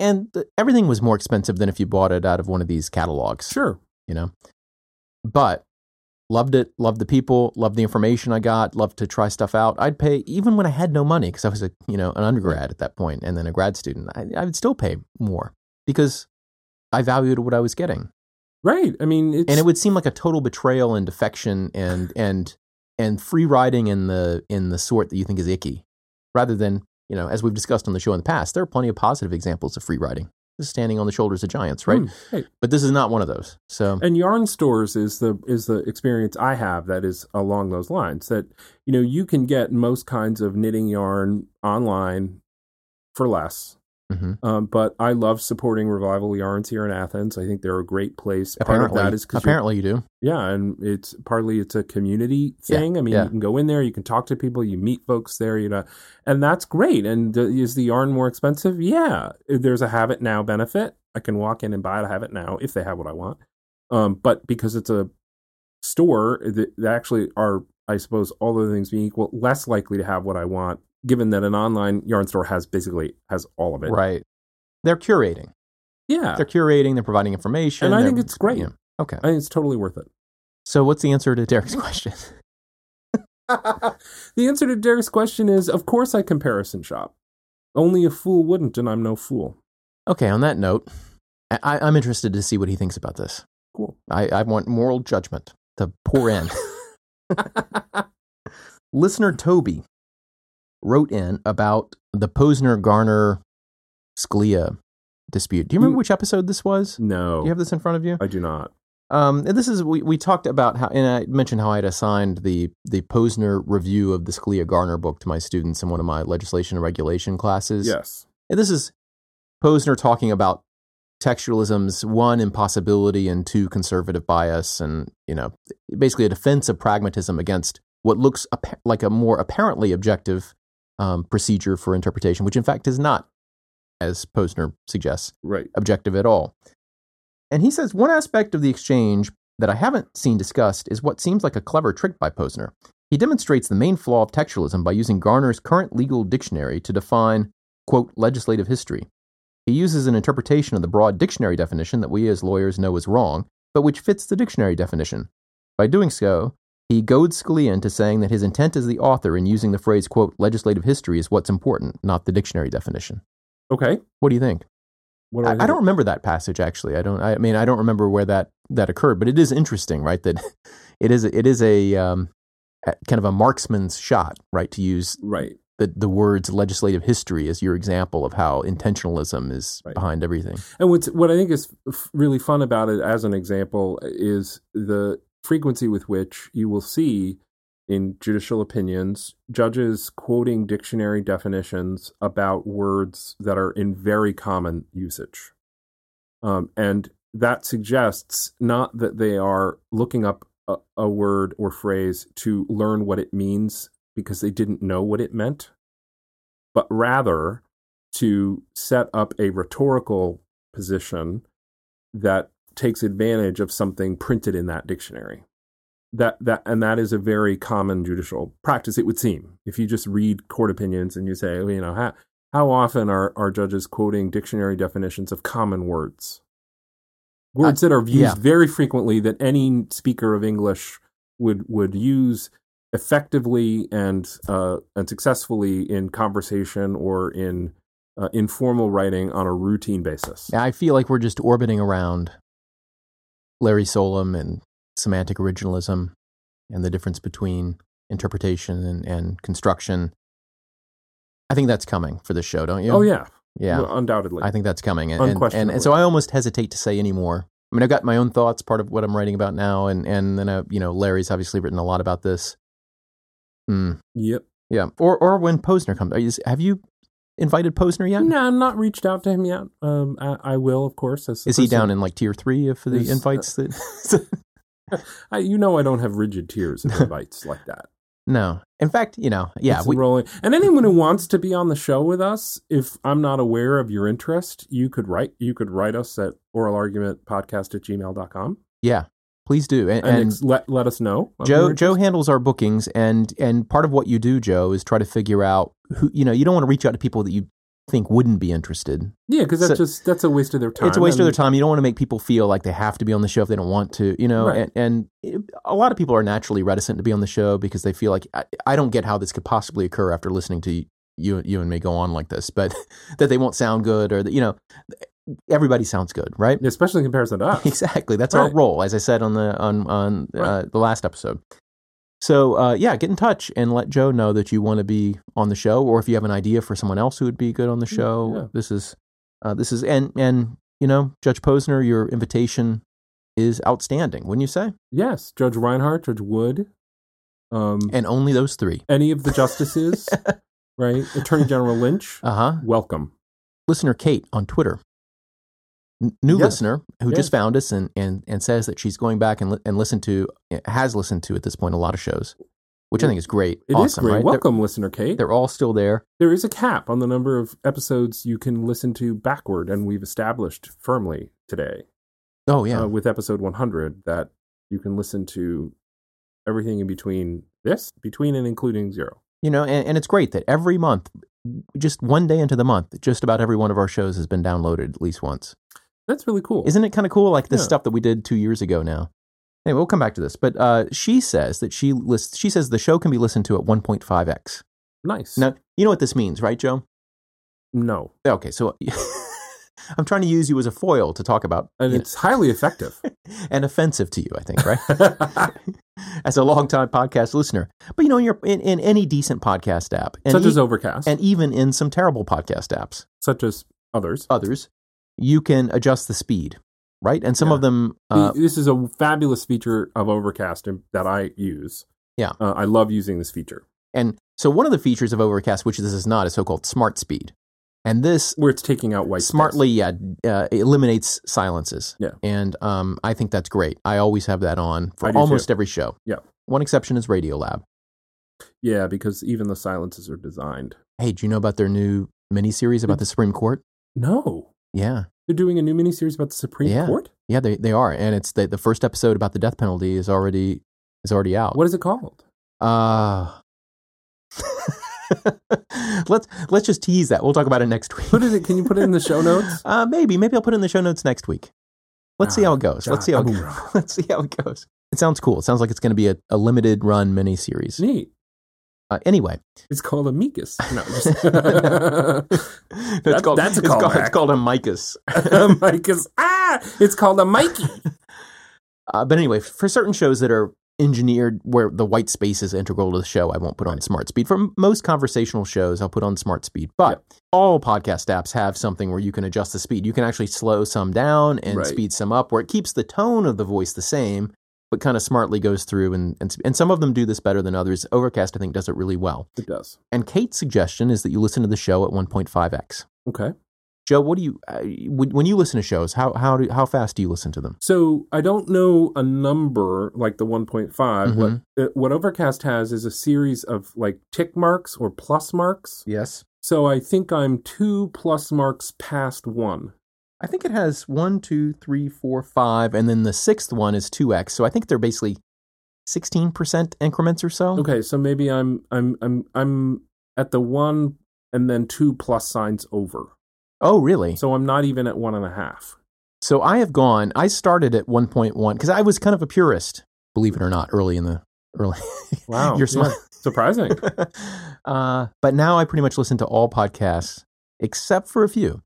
and the, everything was more expensive than if you bought it out of one of these catalogs. sure. You know, but loved it, loved the people, loved the information I got, loved to try stuff out. I'd pay even when I had no money because I was a you know an undergrad at that point and then a grad student. I, I would still pay more because I valued what I was getting, Right. I mean, it's, and it would seem like a total betrayal and defection and and and free riding in the in the sort that you think is icky, rather than you know as we've discussed on the show in the past. There are plenty of positive examples of free riding. Standing on the shoulders of giants, right? Hmm, right. But this is not one of those. So and yarn stores is the is the experience I have that is along those lines that you know you can get most kinds of knitting yarn online for less. Mhm. Um, but I love supporting Revival Yarns here in Athens. I think they're a great place. Part apparently, of that is because apparently you do. yeah, and it's partly it's a community Yeah, thing. I mean, yeah. you can go in there, you can talk to people, you meet folks there, you know, and that's great. And uh, is the yarn more expensive? Yeah, there's a have it now benefit. I can walk in and buy it. I have it now if they have what I want. Um, but because it's a store, that they actually are, I suppose, all other things being equal, less likely to have what I want. Given that an online yarn store has basically has all of it, Right. They're curating. Yeah, They're curating. They're providing information. And I think it's great. yeah. Okay. I think it's totally worth it. So what's the answer to Derek's question? the answer to Derek's question is, of course, I comparison shop. Only a fool wouldn't, and I'm no fool. Okay. On that note, I, I'm interested to see what he thinks about this. Cool. I, I want moral judgment to pour in. Listener Toby wrote in about the Posner Garner Scalia dispute. Do you remember Mm. which episode this was? No, Do you have this in front of you? I do not. Um, and this is we, we talked about how, and I mentioned how I had assigned the the Posner review of the Scalia Garner book to my students in one of my legislation and regulation classes. Yes. And this is Posner talking about textualism's one impossibility and two conservative bias, and you know, basically a defense of pragmatism against what looks like a more apparently objective um, procedure for interpretation, which in fact is not, as Posner suggests, Right. objective at all. And he says one aspect of the exchange that I haven't seen discussed is what seems like a clever trick by Posner. He demonstrates the main flaw of textualism by using Garner's current legal dictionary to define, quote, legislative history. He uses an interpretation of the broad dictionary definition that we as lawyers know is wrong, but which fits the dictionary definition. By doing so, he goads Scalia into saying that his intent as the author in using the phrase, quote, legislative history is what's important, not the dictionary definition. Okay. What do you think? What do I, I, I don't remember that passage actually. I don't. I mean, I don't remember where that that occurred, but it is interesting, right? That it is it is a um, kind of a marksman's shot, right? To use Right. the the words legislative history as your example of how intentionalism is Right. behind everything. And what's what I think is f- really fun about it, as an example, is the frequency with which you will see in judicial opinions judges quoting dictionary definitions about words that are in very common usage, um, and that suggests not that they are looking up a, a word or phrase to learn what it means because they didn't know what it meant, but rather to set up a rhetorical position that takes advantage of something printed in that dictionary. That that and that is a very common judicial practice. It would seem if you just read court opinions and you say, well, you know, how how often are are judges quoting dictionary definitions of common words, words that are used yeah. very frequently that any speaker of English would would use effectively and uh, and successfully in conversation or in uh, informal writing on a routine basis. I feel like we're just orbiting around Larry Solum and semantic originalism and the difference between interpretation and, and construction. I think that's coming for this show, don't you? Oh yeah, yeah. Well, undoubtedly. I think that's coming, and, and, and, Unquestionably. and so I almost hesitate to say any more. I mean, I've got my own thoughts, part of what I'm writing about now, and and then uh, you know, Larry's obviously written a lot about this. Hmm. yep. Yeah, or or when Posner comes, are you, have you invited Posner yet? No, I'm not reached out to him yet. Um, I, I will, of course. As Is he down in like tier three of the uh, invites? That I, you know, I don't have rigid tiers of invites like that. no. In fact, you know, yeah, we, rolling. And anyone who wants to be on the show with us, if I'm not aware of your interest, you could write. You could write us at oralargumentpodcast at gmail.com yeah, please do. And, and, and let let us know. Joe Joe handles our bookings, and and part of what you do, Joe, is try to figure out who you know. You don't want to reach out to people that you think wouldn't be interested. yeah, because that's so- just that's a waste of their time. It's a waste of their time. You don't want to make people feel like they have to be on the show if they don't want to, you know. Right. And, and a lot of people are naturally reticent to be on the show because they feel like I, I don't get how this could possibly occur after listening to you you and me go on like this, but that they won't sound good or that you know everybody sounds good, right? especially in comparison to us. Exactly. That's our role, as I said on the on on uh, Right. the last episode. So uh, yeah, get in touch and let Joe know that you want to be on the show, or if you have an idea for someone else who would be good on the show. yeah. This is uh, this is and and you know, Judge Posner, your invitation is outstanding, wouldn't you say? Yes, Judge Reinhardt, Judge Wood, um, And only those three. any of the justices, right? Attorney General Lynch, Uh huh. welcome. Listener Kate on Twitter. New Yes. listener who Yes. just found us and, and, and says that she's going back and, li- and listen to has listened to at this point a lot of shows, which I think is great. It is awesome, great. right? Welcome, listener Kate. They're, they're all still there. There is a cap on the number of episodes you can listen to backward, and we've established firmly today Oh yeah, uh, with episode 100 that you can listen to everything in between this, between and including zero. you know, and, and it's great that every month, just one day into the month, just about every one of our shows has been downloaded at least once. That's really cool. Isn't it kind of cool? Like this Yeah. stuff that we did two years ago now. Anyway, we'll come back to this. But uh, she says that she lists. She says the show can be listened to at 1.5x. nice. Now you know what this means, right, Joe? no, Okay, so I'm trying to use you as a foil to talk about, and it's highly effective. and offensive to you, I think, right? as a longtime podcast listener, but you know, you're in, in any decent podcast app, such e- as Overcast, and even in some terrible podcast apps, such as others. others, you can adjust the speed, right? And some Yeah. of them, uh, this is a fabulous feature of Overcast that I use. Yeah. uh, I love using this feature and so one of the features of Overcast, which this is not, is so-called Smart Speed, and this where it's taking out white space. smartly, yeah, uh, eliminates silences. Yeah. and um, I think that's great. I always have that on for almost too. every show. Yeah. one exception is Radiolab. Yeah, because even the silences are designed. Hey, do you know about their new miniseries about the Supreme Court? No, Yeah, They're doing a new miniseries about the Supreme Yeah. Court. Yeah, they they are, and it's the the first episode about the death penalty is already is already out. What is it called? Uh let's let's just tease that. We'll talk about it next week. Put it. Can you put it in the show notes? Uh, maybe maybe I'll put it in the show notes next week. Let's see Ah, how it goes. Let's see how it goes. Let's see how it goes. It sounds cool. It sounds like it's going to be a, a limited run miniseries. Neat. Uh, anyway, It's called Amicus. No, just that's That- called that's a it's called, it's called a Micus. Amicus. Ah, it's called a Mikey. Uh, but anyway, for certain shows that are engineered where the white space is integral to the show, I won't put on Smart Speed. For most conversational shows, I'll put on Smart Speed. But all podcast apps have something where you can adjust the speed. You can actually slow some down and Right. speed some up, where it keeps the tone of the voice the same, but kind of smartly goes through. And, and and some of them do this better than others. Overcast, I think, does it really well. It does. And Kate's suggestion is that you listen to the show at 1.5x. Okay. Joe, what do you uh, when you listen to shows? How how do how fast do you listen to them? So I don't know a number like the 1.5. Mhm. What uh, what Overcast has is a series of like tick marks or plus marks. Yes. So I think I'm two plus marks past one. I think it has one, two, three, four, five, and then the sixth one is two x. So I think they're basically sixteen percent increments or so. Okay, so maybe I'm I'm I'm I'm at the one and then two plus signs over. Oh, really? So, I'm not even at one and a half. So I have gone. I started at one point one because I was kind of a purist, believe it or not, early in the early. Wow, you're yeah, smart. surprising. uh, but now I pretty much listen to all podcasts except for a few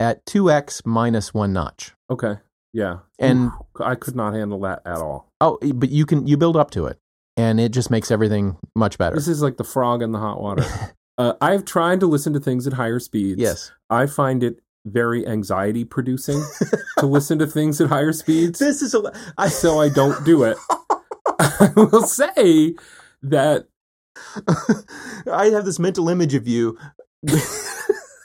at two x minus one notch. Okay, yeah, And- I could not handle that at all. Oh, but you can you build up to it, and it just makes everything much better. This is like the frog in the hot water. uh, I've tried to listen to things at higher speeds. yes. I find it very anxiety producing to listen to things at higher speeds. This is a. I, so I don't do it. I will say that I have this mental image of you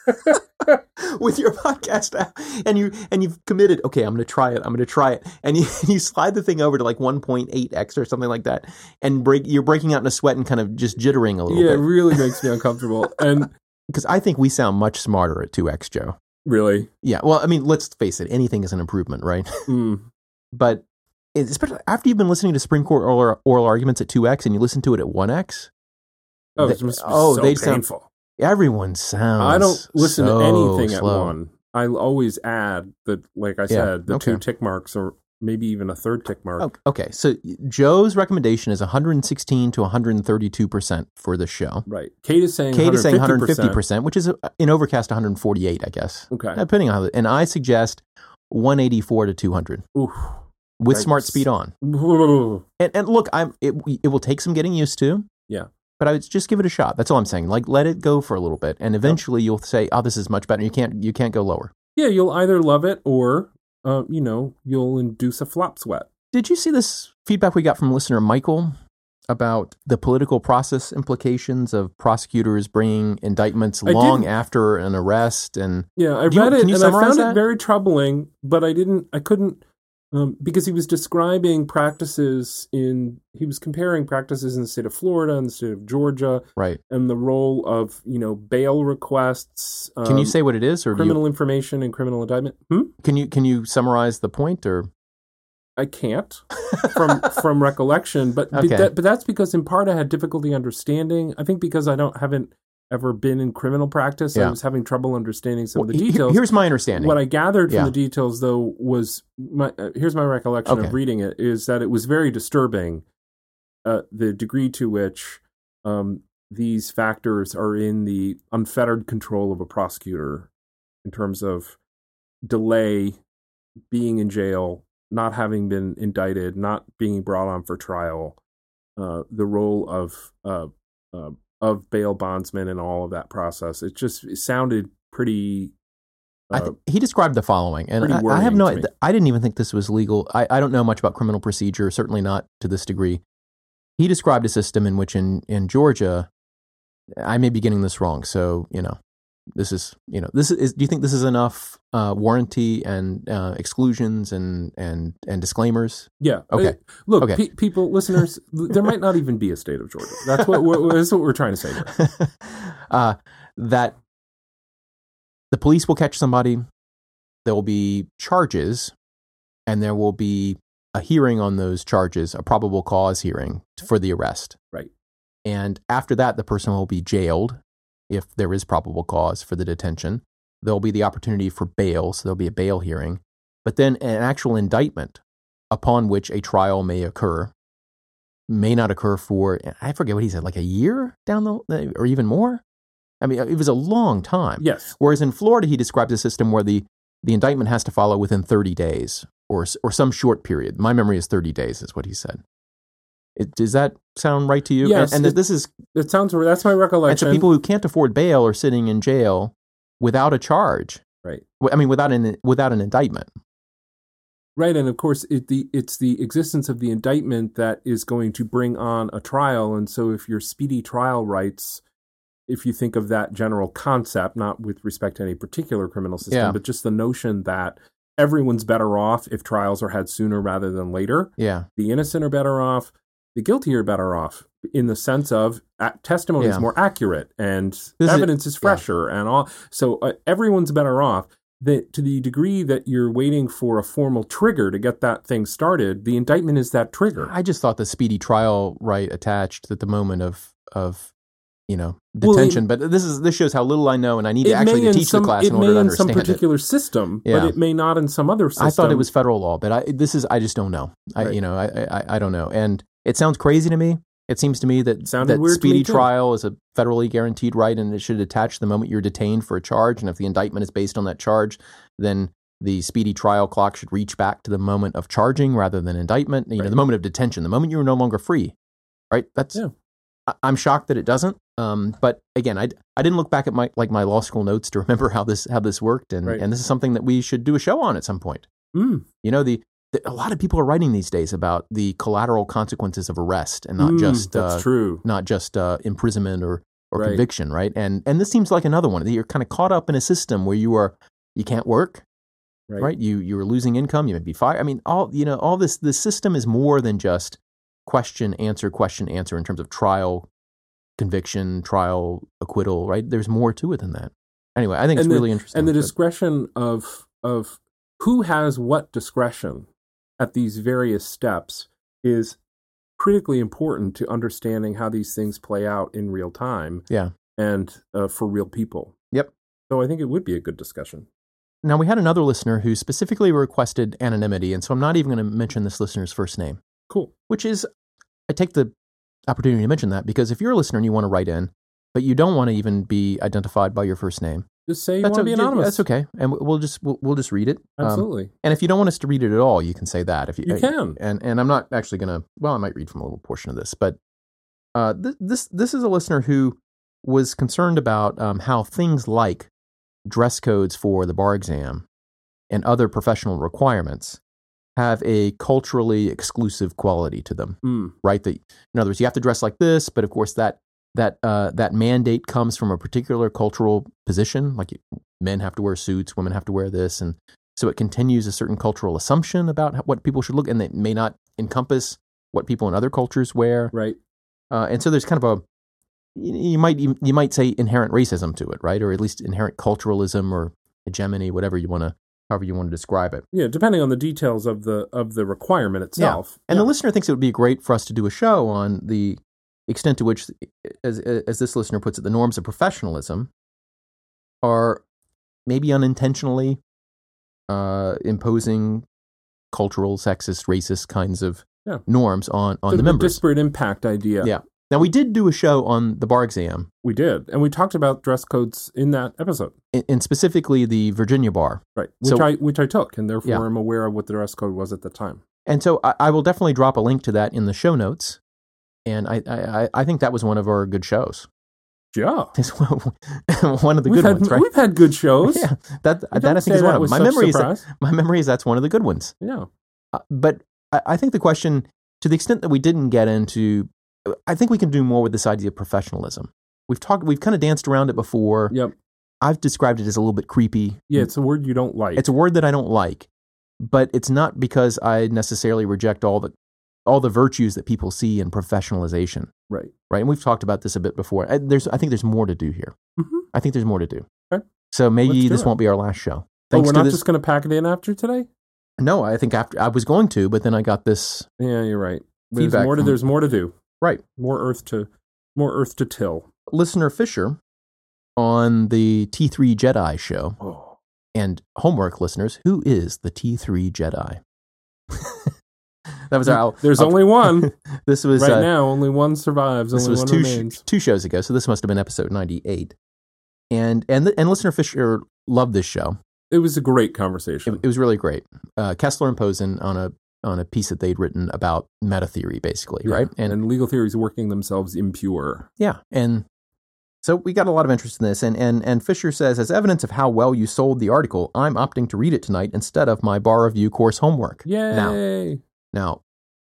with your podcast app, and you and you've committed. Okay, I'm going to try it. I'm going to try it, and you you slide the thing over to like 1.8x or something like that, and break. You're breaking out in a sweat and kind of just jittering a little yeah, it bit really makes me uncomfortable. And because I think we sound much smarter at 2x, Joe. really, Yeah. Well, I mean, let's face it. Anything is an improvement, right? mm, But especially after you've been listening to Supreme Court oral, oral arguments at 2x and you listen to it at 1x, oh, They- it oh, so they sound painful. Everyone sounds. I don't listen so to anything slow. at one. I always add the, like I Yeah, said, the okay. two tick marks or maybe even a third tick mark. Okay, so Joe's recommendation is 116 to 132 percent for the show. Right. Kate is saying Kate is saying 150%. 150 which is uh, in Overcast 148, I guess, Okay. depending on how. And I suggest 184 to 200 Oof. with Smart Speed on. And and look, I'm it. It will take some getting used to. Yeah. But I would just give it a shot. That's all I'm saying. Like let it go for a little bit, and eventually you'll say, "Oh, this is much better." You can't you can't go lower. Yeah, you'll either love it or, uh, you know, you'll induce a flop sweat. Did you see this feedback we got from listener Michael about the political process implications of prosecutors bringing indictments I long didn't. after an arrest? And Yeah, I Do you- read it and I found that? it very troubling, but I didn't, I couldn't, um, because he was describing practices in, he was comparing practices in the state of Florida and the state of Georgia right, and the role of, you know, bail requests. Um, can you say what it is, or criminal you, information and criminal indictment? Hmm? can you can you summarize the point? Or I can't from from recollection, but but Okay. that, but that's because in part I had difficulty understanding. I think because I don't haven't ever been in criminal practice, I was having trouble understanding some Well, of the details. here's my understanding. What I gathered from Yeah. the details, though, was my uh, here's my recollection Okay. of reading it is that it was very disturbing, uh, the degree to which um, these factors are in the unfettered control of a prosecutor in terms of delay, being in jail, not having been indicted, not being brought on for trial, uh, the role of uh, uh, of bail bondsmen and all of that process. It just it sounded pretty. I Uh, th- he described the following, and I, I have no. worrying to me. I didn't even think this was legal. I, I don't know much about criminal procedure, certainly not to this degree. He described a system in which, in in Georgia, I may be getting this wrong. So you know, this is you know, this is. Do you think this is enough uh, warranty and uh, exclusions and and and disclaimers? Yeah. Okay. Look, Okay. pe- people, listeners, there might not even be a state of Georgia. That's what we're, that's what we're trying to say uh, that the police will catch somebody, there will be charges, and there will be a hearing on those charges, a probable cause hearing for the arrest. Right. And after that, the person will be jailed if there is probable cause for the detention. There'll be the opportunity for bail, so there'll be a bail hearing, but then an actual indictment upon which a trial may occur may not occur for I forget what he said, like a year down the or even more. I mean, it was a long time. Yes. Whereas in Florida, he describes a system where the the indictment has to follow within 30 days or or some short period. My memory is 30 days, is what he said. It, does that sound right to you? Yes, And, and it- this is It sounds that's my recollection. and so people who can't afford bail are sitting in jail without a charge. Right. I mean, without an without an indictment. Right, and of course, it, the it's the existence of the indictment that is going to bring on a trial, and so if your speedy trial rights, if you think of that general concept, not with respect to any particular criminal system, Yeah. but just the notion that everyone's better off if trials are had sooner rather than later. Yeah. The innocent are better off, the guilty are better off, in the sense of testimony Yeah. is more accurate and This evidence is, fresher, and all. So uh, everyone's better off that to the degree that you're waiting for a formal trigger to get that thing started, the indictment is that trigger. I just thought the speedy trial right attached at the moment of of you know Well, detention. but this is this shows how little I know, and I need to actually to teach some, the class in order may to in some understand it. particular system, but it may not in some other system. I thought it was federal law, but I this is I just don't know. I Right. you know I, I I don't know, and it sounds crazy to me. It seems to me that Sounded that speedy trial is a federally guaranteed right, and it should attach the moment you're detained for a charge. And if the indictment is based on that charge, then the speedy trial clock should reach back to the moment of charging rather than indictment. You know, the moment of detention, the moment you are no longer free. Right? That's. Yeah. I- I'm shocked that it doesn't. Um, but again, I, I didn't look back at my like my law school notes to remember how this how this worked, and Right. and this is something that we should do a show on at some point. Mm, You know, the a lot of people are writing these days about the collateral consequences of arrest and not mm, just that's uh, true. not just uh, imprisonment or or Right. conviction, right? And and this seems like another one. You're kind of caught up in a system where you are you can't work, Right. right? You you are losing income. You may be fired. I mean, all you know, all this. The system is more than just question answer question answer in terms of trial, conviction, trial, acquittal. Right? There's more to it than that. Anyway, I think it's the- really interesting. and the discretion of of who has what discretion at these various steps is critically important to understanding how these things play out in real time yeah. and uh, for real people. Yep. So I think it would be a good discussion. Now, we had another listener who specifically requested anonymity, and so I'm not even going to mention this listener's first name, Cool. which is, I take the opportunity to mention that because if you're a listener and you want to write in, but you don't want to even be identified by your first name, Just say you that's, want to be okay. anonymous. that's okay. And we'll just, we'll, we'll just read it. Um, Absolutely. and if you don't want us to read it at all, you can say that. If you, You can. And, and I'm not actually going to, well, I might read from a little portion of this, but uh, th- this, this is a listener who was concerned about um, how things like dress codes for the bar exam and other professional requirements have a culturally exclusive quality to them, Mm, right? That in other words, you have to dress like this, but of course that that uh, that mandate comes from a particular cultural position. Like men have to wear suits, women have to wear this, and so it continues a certain cultural assumption about what people should look, and it may not encompass what people in other cultures wear. right. Uh, and so there's kind of a you might you, might say inherent racism to it, right? Or at least inherent culturalism or hegemony, whatever you want to, however you want to describe it. Yeah, depending on the details of the of the requirement itself. And Yeah. the listener thinks it would be great for us to do a show on the extent to which, as as this listener puts it, the norms of professionalism are maybe unintentionally uh, imposing cultural, sexist, racist kinds of Yeah. norms on on Sort the members. disparate impact idea. Yeah. Now we did do a show on the bar exam, We did. And we talked about dress codes in that episode. and- and specifically the Virginia bar. Right. Which So- I which I took and therefore Yeah. I'm aware of what the dress code was at the time. And so I, I will definitely drop a link to that in the show notes. And I, I, I- I think that was one of our good shows. Yeah. It's one of the we've good had, ones, right? We've had good shows. Yeah, that You that I think is one of My memory is that, my memory is that's one of the good ones. Yeah. Uh, but I, I think the question, to the extent that we didn't get into, I think we can do more with this idea of professionalism. We've talked, we've kind of danced around it before. Yep. I've described it as a little bit creepy. Yeah, it's a word you don't like. It's a word that I don't like, but it's not because I necessarily reject all the all the virtues that people see in professionalization, right. right? And we've talked about this a bit before. Uh, There's, I think there's more to do here. Mhm. I think there's more to do. Okay. So maybe this it. won't be our last show. thanks we're not this. just going to pack it in after today. no, I think after I was going to, but then I got this. Yeah, you're right. There's more to from- there's more to do. Right. More earth to more earth to till. Listener Fisher on the T3 Jedi show. Oh, And homework listeners, who is the T3 Jedi? that was our. there's our- only one This was right uh, now. Only one survives. this only was two sh- two shows ago, so this must have been episode ninety eight. And and the, and listener Fisher loved this show. it was a great conversation. it was really great. Uh, Kessler and Pozen on a on a piece that they'd written about meta theory, basically, Yeah. right? And, legal theories working themselves impure. Yeah, and so we got a lot of interest in this, and and and Fisher says, as evidence of how well you sold the article, I'm opting to read it tonight instead of my bar review course homework. Yay! Now,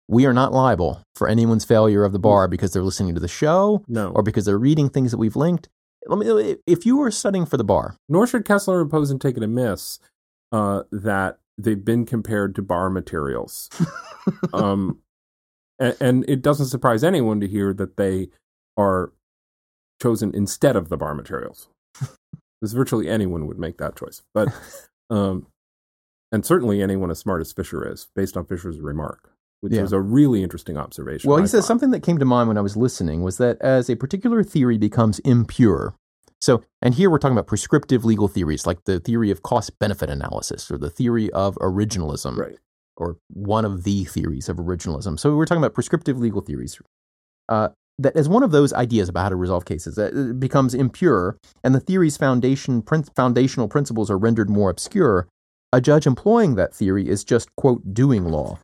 we are not liable for anyone's failure of the bar because they're listening to the show No. or because they're reading things that we've linked. Let me, if you were studying for the bar, Nor should Kessler and Pozen take it amiss uh, that they've been compared to bar materials. um, and, and it doesn't surprise anyone to hear that they are chosen instead of the bar materials. Because virtually anyone would make that choice. But, um, and certainly anyone as smart as Fisher is, based on Fisher's remark, which Yeah. was a really interesting observation. well, he I says thought. something that came to mind when I was listening was that as a particular theory becomes impure, so, and here we're talking about prescriptive legal theories like the theory of cost benefit analysis or the theory of originalism. Right. or one of the theories of originalism. So we're talking about prescriptive legal theories. Uh, that as one of those ideas about how to resolve cases that it becomes impure, and the theory's foundation prin- foundational principles are rendered more obscure, a judge employing that theory is just quote doing law.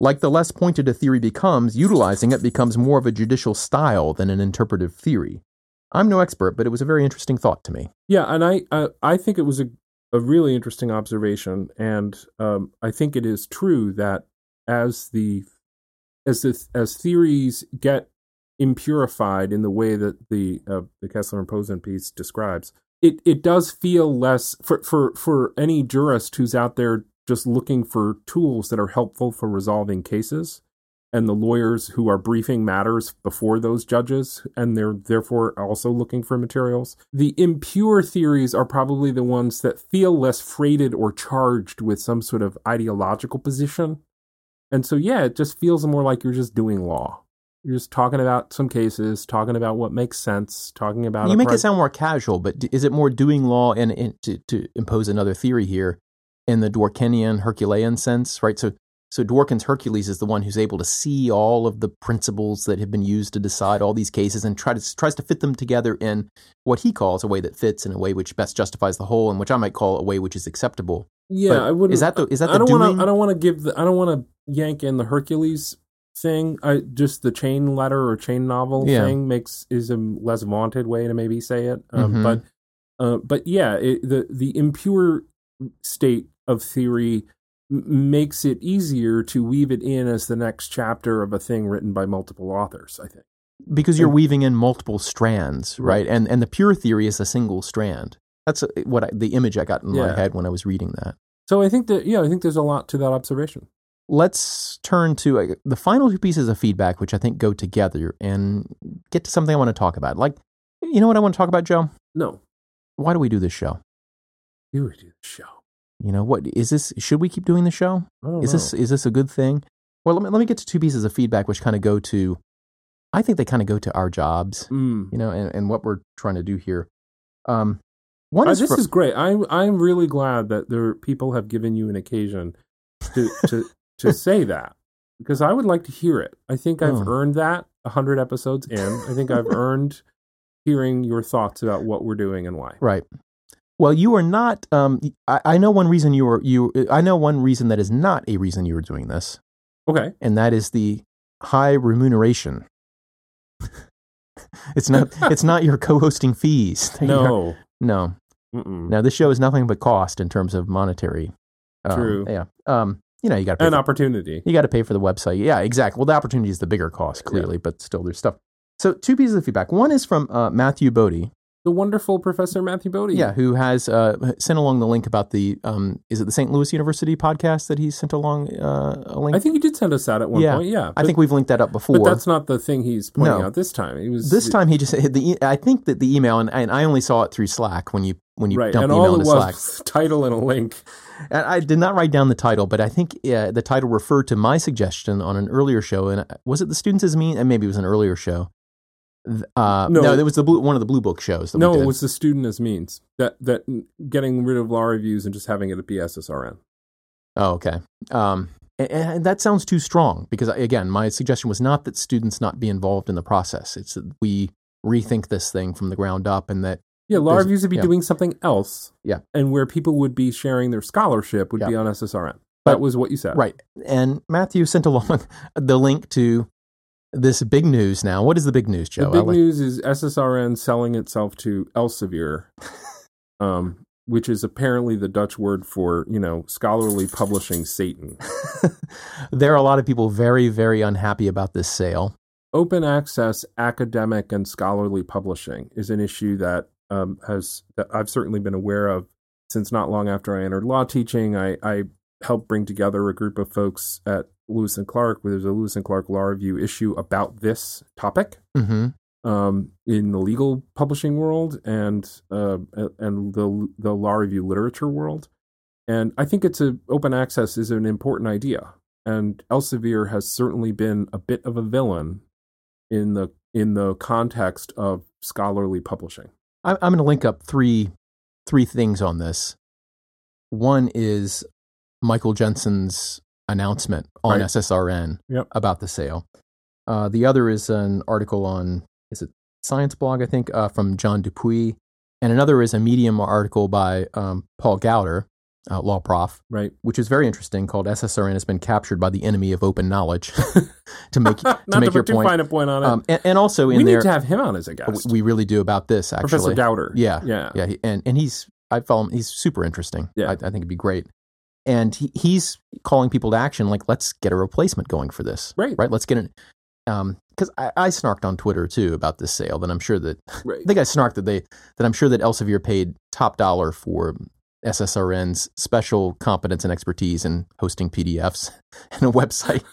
Like the less pointed a theory becomes, utilizing it becomes more of a judicial style than an interpretive theory. I'm no expert, but it was a very interesting thought to me. Yeah, and I I, I think it was a a really interesting observation, and um, I think it is true that as the as the as theories get impurified in the way that the uh, the Kessler and Pozen piece describes, it it does feel less for for for any jurist who's out there just looking for tools that are helpful for resolving cases and the lawyers who are briefing matters before those judges and they're therefore also looking for materials. The impure theories are probably the ones that feel less freighted or charged with some sort of ideological position. And so, yeah, it just feels more like you're just doing law. You're just talking about some cases, talking about what makes sense, talking about You make pri- it sound more casual, but d- is it more doing law and, and to, to impose another theory here in the Dworkinian Herculean sense, right? So, so Dworkin's Hercules is the one who's able to see all of the principles that have been used to decide all these cases and try to, tries to fit them together in what he calls a way that fits in a way which best justifies the whole, and which I might call a way which is acceptable. Yeah, But I wouldn't. is that the- is that I the don't wanna, I don't want to give the. I don't want to yank in the Hercules thing. I just the chain letter or chain novel Yeah. thing makes is a less vaunted way to maybe say it. Um, Mhm. But, uh, but yeah, it, the the impure state of theory m- makes it easier to weave it in as the next chapter of a thing written by multiple authors. I think. Because you're And- weaving in multiple strands, right? Right. And and the pure theory is a single strand. That's uh, what I, the image I got in my head when I was reading that. So I think that yeah, I think there's a lot to that observation. Let's turn to uh, the final two pieces of feedback, which I think go together, and get to something I want to talk about. Like, you know what I want to talk about, Joe? No, Why do we do this show? you would do the show. You know, what is this? Should we keep doing the show? Is this is this a good thing? Well, let me let me get to two pieces of feedback, which kind of go to, I think they kind of go to our jobs, Mm. you know, and, and what we're trying to do here. Um, one Uh, is this fro- is great. I'm I'm really glad that there people have given you an occasion to to to say that because I would like to hear it. I think I've Oh. earned that a hundred episodes in. I think I've earned hearing your thoughts about what we're doing and why. Right. Well, you are not. Um, I, I know one reason you were you. I know one reason that is not a reason you were doing this, Okay. and that is the high remuneration. it's not. it's not your co-hosting fees. that you're- No. no, Mm-mm. no. This show is nothing but cost in terms of monetary. um, True. Yeah. Um. You know, you got An opportunity. you got to pay for the website. Yeah, exactly. Well, the opportunity is the bigger cost, clearly, but still, there's stuff. So, two pieces of feedback. One is from uh, Matthew Bodie, The wonderful Professor Matthew Bodie. Yeah, who has uh, sent along the link about the um, is it the St. Louis University podcast that he sent along uh, a link? I think he did send us that at one Yeah. point. Yeah. I think we've linked that up before. But that's not the thing he's pointing No. out this time. He was this time he just the I think that the email and, and I only saw it through Slack when you when you right, dump and the email all into was Slack. title and a link. And I did not write down the title, but I think uh, the title referred to my suggestion on an earlier show. And uh, was it the students as mean? And maybe it was an earlier show. Uh, No. no, it was the blue, one of the Blue Book shows. That No, it was the student as means that that getting rid of law reviews and just having it be SSRN. Oh, okay. Um, and, and that sounds too strong because, again, my suggestion was not that students not be involved in the process. It's that we rethink this thing from the ground up and that Yeah, law reviews would be yeah. doing something else. Yeah. and where people would be sharing their scholarship would Yeah. be on SSRN. But- that was what you said, Right. And Matthew sent along the link to this big news now. What is the big news, Joe? The big I'll news is SSRN selling itself to Elsevier, um, which is apparently the Dutch word for you know scholarly publishing Satan. there are a lot of people very, very unhappy about this sale. Open access academic and scholarly publishing is an issue that um, has that I've certainly been aware of since not long after I entered law teaching. I, I helped bring together a group of folks at Lewis and Clark, where there's a Lewis and Clark Law Review issue about this topic. hmm um, in the legal publishing world and uh, and the the law review literature world. And I think it's a open access is an important idea. And Elsevier has certainly been a bit of a villain in the in the context of scholarly publishing. I'm going to link up three three things on this. One is Michael Jensen's announcement on Right. SSRN Yep. about the sale. Uh, the other is an article on is it Science Blog, I think, uh, from John Dupuis, and another is a Medium article by um, Paul Gowder, uh, law prof, Right. which is very interesting, called "SSRN has been captured by the enemy of open knowledge." to make Not to make to your point, fine a point on it. um, and, and also in we there, need to have him on as a guest. we really do about this actually. Professor Gowder. Yeah, Yeah. yeah, and and he's I follow him. He's super interesting. Yeah. I, I think it'd be great. And he, he's calling people to action. Like, let's get a replacement going for this. Right. Right. Let's get it. Um, because I, I snarked on Twitter too about this sale. That I'm sure that Right. I think I snarked that they that I'm sure that Elsevier paid top dollar for SSRN's special competence and expertise in hosting PDFs and a website.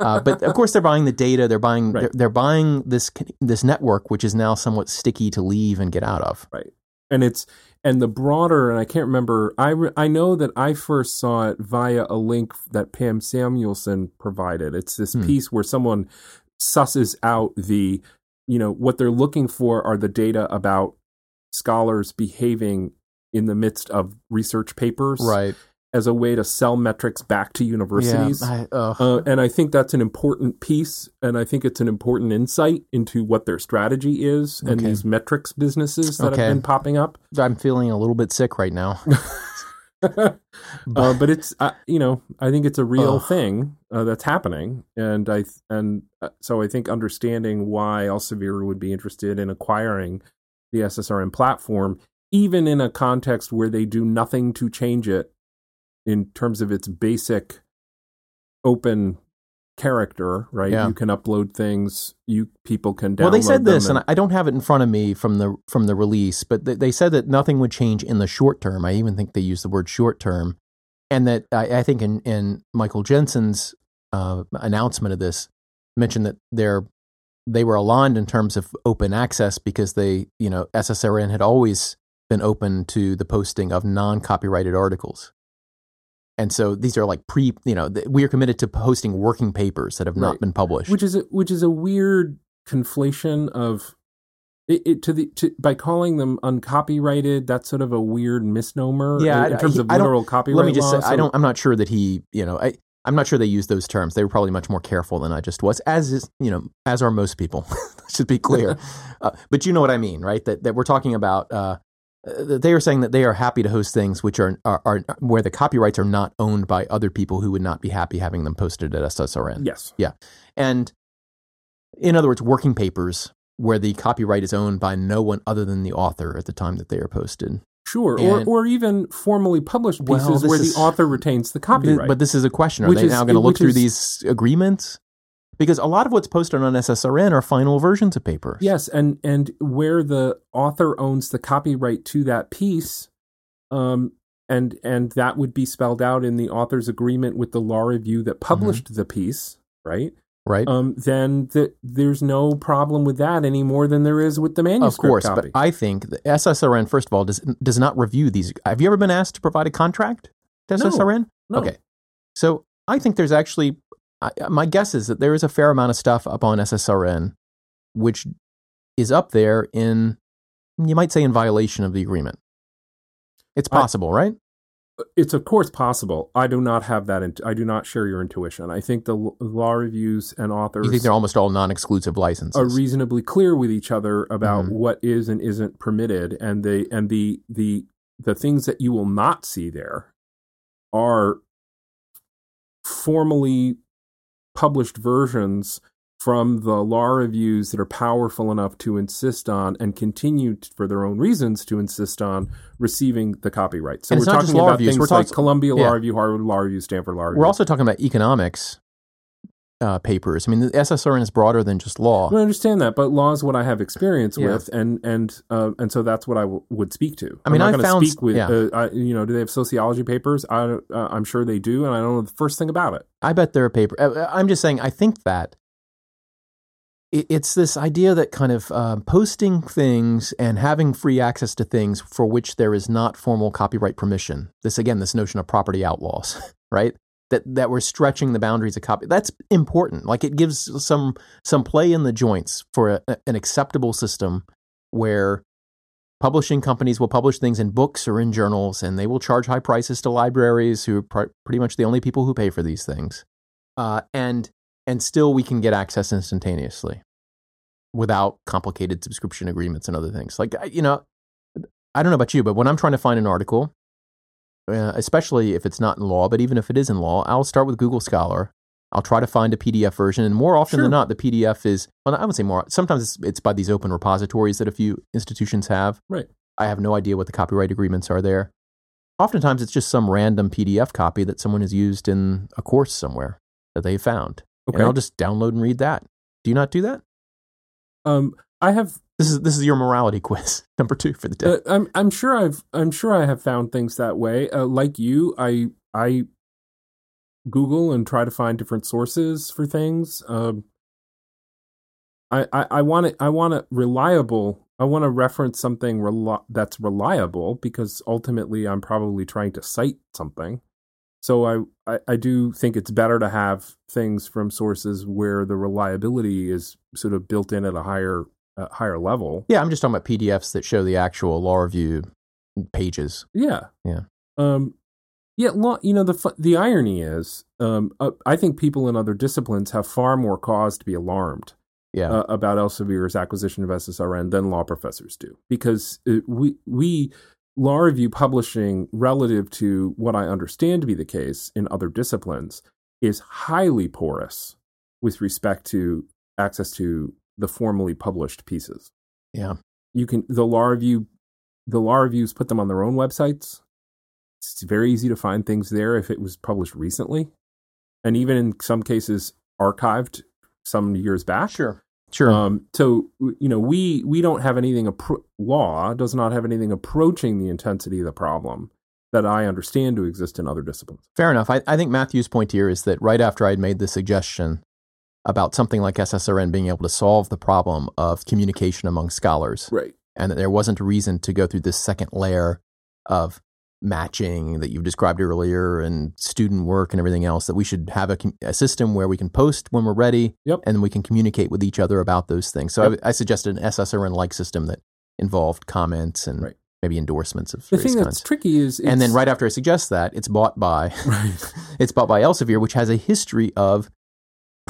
Uh, but of course, they're buying the data. They're buying. Right. They're, they're buying this this network, which is now somewhat sticky to leave and get out of. Right and it's and the broader and i can't remember i re, i know that i first saw it via a link that pam samuelson provided it's this Hmm. piece where someone susses out the you know what they're looking for are the data about scholars behaving in the midst of research papers Right. As a way to sell metrics back to universities Yeah. I, uh, and I think that's an important piece, and I think it's an important insight into what their strategy is and Okay. these metrics businesses that Okay. have been popping up. I'm feeling a little bit sick right now. uh, but it's uh, you know I think it's a real thing uh, that's happening, and I and uh, so I think understanding why Elsevier would be interested in acquiring the SSRN platform, even in a context where they do nothing to change it in terms of its basic open character, right? Yeah. You can upload things, you people can download. well, they said this, and I don't have it in front of me from the from the release, but they, they said that nothing would change in the short term. I even think they used the word short term, and that I, I think in in Michael Jensen's uh, announcement of this mentioned that they're they were aligned in terms of open access because they you know SSRN had always been open to the posting of non copyrighted articles. And so these are like pre, you know, th- we are committed to posting working papers that have not Right. been published. which is a, which is a weird conflation of it, it to the to, by calling them uncopyrighted. That's sort of a weird misnomer. Yeah, in, in I- terms he- of I literal copyright. Let me just law, say, I don't. I'm not sure that he, you know, I, I'm not sure they used those terms. They were probably much more careful than I just was. As is, you know, as are most people. Should be clear. uh, but you know what I mean, right? That that we're talking about. Uh, Uh, they are saying that they are happy to host things which are, are are where the copyrights are not owned by other people who would not be happy having them posted at SSRN. Yes. Yeah. And in other words, working papers where the copyright is owned by no one other than the author at the time that they are posted. Sure, And- or or even formally published Well, pieces this where is- the author retains the Th- copyright. But this is a question: Are they is- now going to look through is- these agreements? Because a lot of what's posted on SSRN are final versions of papers. yes, and and where the author owns the copyright to that piece, um, and and that would be spelled out in the author's agreement with the law review that published Mm-hmm. the piece, right? right? um, then th- there's no problem with that any more than there is with the manuscript of course, copy. but I think the SSRN, first of all, does does not review these. Have you ever been asked to provide a contract to No. SSRN? No. Okay, so I think there's actually I, my guess is that there is a fair amount of stuff up on SSRN which is up there in you might say in violation of the agreement. It's I- possible, right? it's of course possible. I do not have that. I do not share your intuition. I think the l- law reviews and authors You think they're almost all non-exclusive licenses? are reasonably clear with each other about Mhm. what is and isn't permitted, and they and the the the things that you will not see there are formally published versions from the law reviews that are powerful enough to insist on and continue t- for their own reasons to insist on receiving the copyright. So And we're it's not just talking about reviews, things we're like talking- Columbia yeah. Law Review, Harvard Law Review, Stanford Law Review. We're also talking about economics uh, papers. I mean, the SSRN is broader than just law. I understand that, but law is what I have experience Yeah. with, and and uh, and so that's what I w- would speak to. I mean, I'm not going found- to speak with. yeah. Uh, I, you know, do they have sociology papers? I, uh, I'm sure they do, and I don't know the first thing about it. I bet there are paper. uh, I'm just saying. I think that it, it's this idea that kind of um, posting things and having free access to things for which there is not formal copyright permission. This again, this notion of property outlaws, right? That that we're stretching the boundaries of copy. That's important. Like it gives some some play in the joints for a, an acceptable system where publishing companies will publish things in books or in journals and they will charge high prices to libraries who are pr- pretty much the only people who pay for these things uh, and and still we can get access instantaneously without complicated subscription agreements and other things like you know i don't know about you but when i'm trying to find an article uh, especially if it's not in law but even if it is in law i'll start with google scholar i'll try to find a pdf version and more often Sure. than not the pdf is well i would say more sometimes it's, it's by these open repositories that a few institutions have Right. i have no idea what the copyright agreements are there oftentimes it's just some random pdf copy that someone has used in a course somewhere that they found Okay. and i'll just download and read that do you not do that um, I have. This is this is your morality quiz number two for the day Uh, I'm. I'm sure I've. I'm sure I have found things that way. Uh, like you, I. I. Google and try to find different sources for things. Um, I. I, I want it. I want it reliable. I want to reference something that's reliable because ultimately I'm probably trying to cite something. So I, I, I do think it's better to have things from sources where the reliability is sort of built in at a higher uh, higher level. yeah i'm just talking about pdfs that show the actual law review pages Yeah. Yeah. Um, yeah. Law, you know the the irony is, um, uh, I think people in other disciplines have far more cause to be alarmed yeah uh, about Elsevier's acquisition of SSRN than law professors do, because uh, we we law review publishing relative to what I understand to be the case in other disciplines is highly porous with respect to access to the formally published pieces. yeah You can the law review the law reviews put them on their own websites. It's very easy to find things there if it was published recently, and even in some cases archived some years back. sure sure Um, so you know, we we don't have anything. Appro- law does not have anything approaching the intensity of the problem that I understand to exist in other disciplines. Fair enough. I, I think Matthew's point here is that right after I'd made the suggestion about something like SSRN being able to solve the problem of communication among scholars, Right. and that there wasn't a reason to go through this second layer of matching that you described earlier and student work and everything else, that we should have a, a system where we can post when we're ready Yep. and we can communicate with each other about those things. So Yep. I, I suggested an SSRN like system that involved comments and Right. maybe endorsements of The thing kinds. that's tricky is, and then right after I suggest that, it's bought by right. it's bought by Elsevier, which has a history of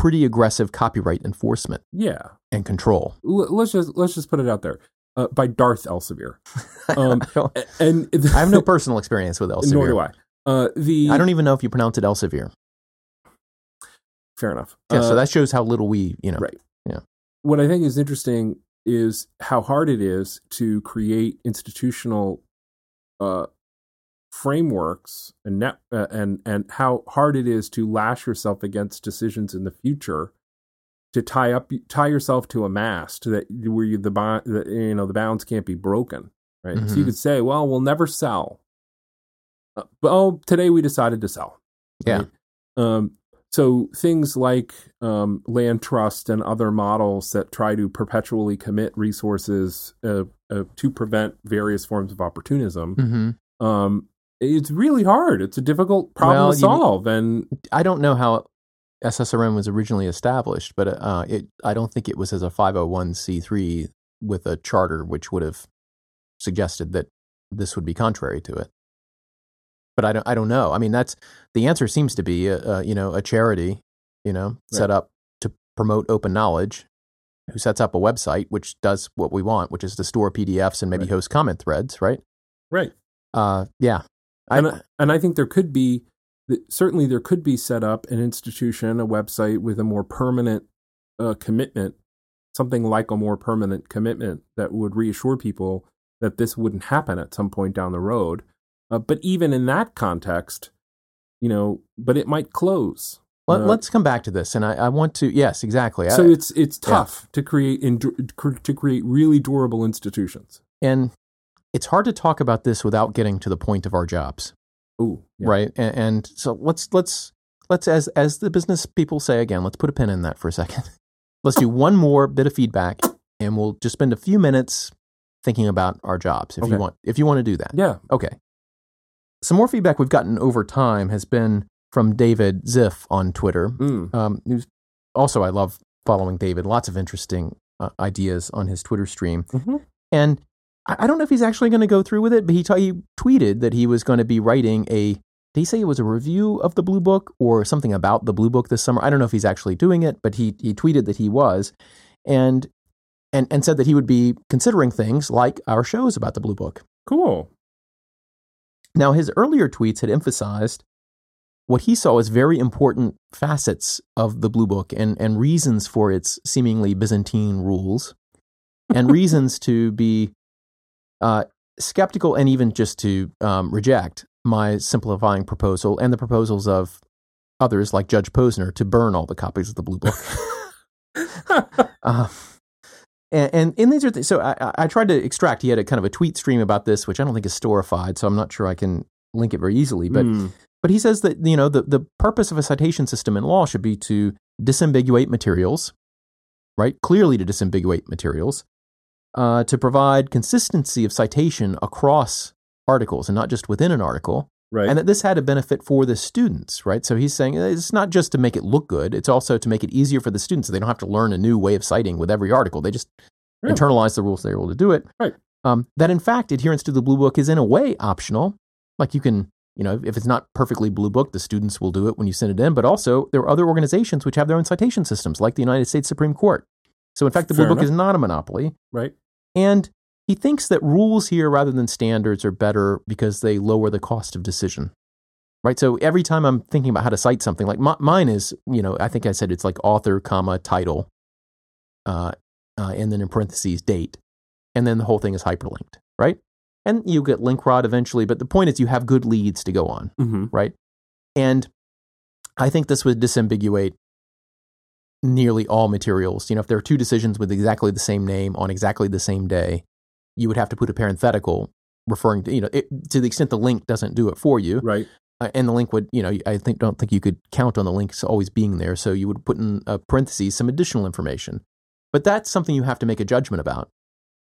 pretty aggressive copyright enforcement Yeah. and control. L- let's just let's just put it out there. Uh, by Darth Elsevier. Um, and I have no personal experience with Elsevier. nor do I. Uh, the I don't even know if you pronounce it Elsevier. fair enough. Yeah, Uh, so that shows how little we, you know. Right. Yeah. what I think is interesting is how hard it is to create institutional uh, frameworks and net uh, and and how hard it is to lash yourself against decisions in the future to tie up tie yourself to a mast that where you the, the you know the bounds can't be broken right so you Mhm. could say well we'll never sell uh, but oh today we decided to sell Yeah. right? um so things like um, land trust and other models that try to perpetually commit resources uh, uh, to prevent various forms of opportunism. hmm Um, it's really hard. It's a difficult problem Well, to you- solve, and I don't know how SSRN was originally established, but uh, it I don't think it was as a 501c3 with a charter, which would have suggested that this would be contrary to it. But I don't I don't know. I mean, that's the answer seems to be a, a you know a charity, you know, set up to promote open knowledge, who sets up a website which does what we want, which is to store PDFs and maybe Right. host comment threads, right? right. Uh, yeah. And, I- and I think there could be certainly there could be set up an institution, a website with a more permanent uh, commitment, something like a more permanent commitment that would reassure people that this wouldn't happen at some point down the road. Uh, but even in that context, you know, but it might close. let, uh, let's come back to this, and I, I want to yes, exactly. So I- it's it's tough to create cr- to create really durable institutions. and it's hard to talk about this without getting to the point of our jobs Ooh, yeah. right and, and so let's let's let's as as the business people say again let's put a pin in that for a second let's do one more bit of feedback and we'll just spend a few minutes thinking about our jobs if you want if you want to do that Yeah. okay some more feedback we've gotten over time has been from david ziff on twitter Mm. um, also i love following david lots of interesting uh, ideas on his twitter stream Mhm. and I, don't know if he's actually going to go through with it, but he, t- he tweeted that he was going to be writing a. Did he say it was a review of the Blue Book or something about the Blue Book this summer? I don't know if he's actually doing it, but he he tweeted that he was, and and and said that he would be considering things like our shows about the Blue Book. Cool. Now, his earlier tweets had emphasized what he saw as very important facets of the Blue Book and, and reasons for its seemingly Byzantine rules and reasons to be uh, skeptical and even just to um, reject my simplifying proposal and the proposals of others like Judge Posner to burn all the copies of the Blue Book. Uh, and, and and these are th- so I, I- tried to extract. He had a kind of a tweet stream about this, which I don't think is storified, so I'm not sure I can link it very easily. But Mm. but he says that you know the the purpose of a citation system in law should be to disambiguate materials, right? Clearly to disambiguate materials, uh, to provide consistency of citation across articles and not just within an article, right. and that this had a benefit for the students, right? So he's saying uh, it's not just to make it look good; it's also to make it easier for the students. So they don't have to learn a new way of citing with every article. They just Yeah. internalize the rules; they're able to do it. Right. Um, that in fact, adherence to the Blue Book is in a way optional. Like you can, you know, if it's not perfectly Blue Book, the students will do it when you send it in. But also, there are other organizations which have their own citation systems, like the United States Supreme Court. So in fact, the Blue Fair Book enough. is not a monopoly. right. And he thinks that rules here rather than standards are better because they lower the cost of decision. Right. So every time I'm thinking about how to cite something, like mi- mine is, you know, I think I said it's like author, comma, title, uh, uh, and then in parentheses, date. And then the whole thing is hyperlinked. Right. And you get link rot eventually. But the point is you have good leads to go on Mm-hmm. right? And I think this would disambiguate nearly all materials. You know, if there are two decisions with exactly the same name on exactly the same day, you would have to put a parenthetical referring to, you know, it, to the extent the link doesn't do it for you. Right. Uh, and the link would, you know, I think don't think you could count on the links always being there. So you would put in a parentheses some additional information. But that's something you have to make a judgment about.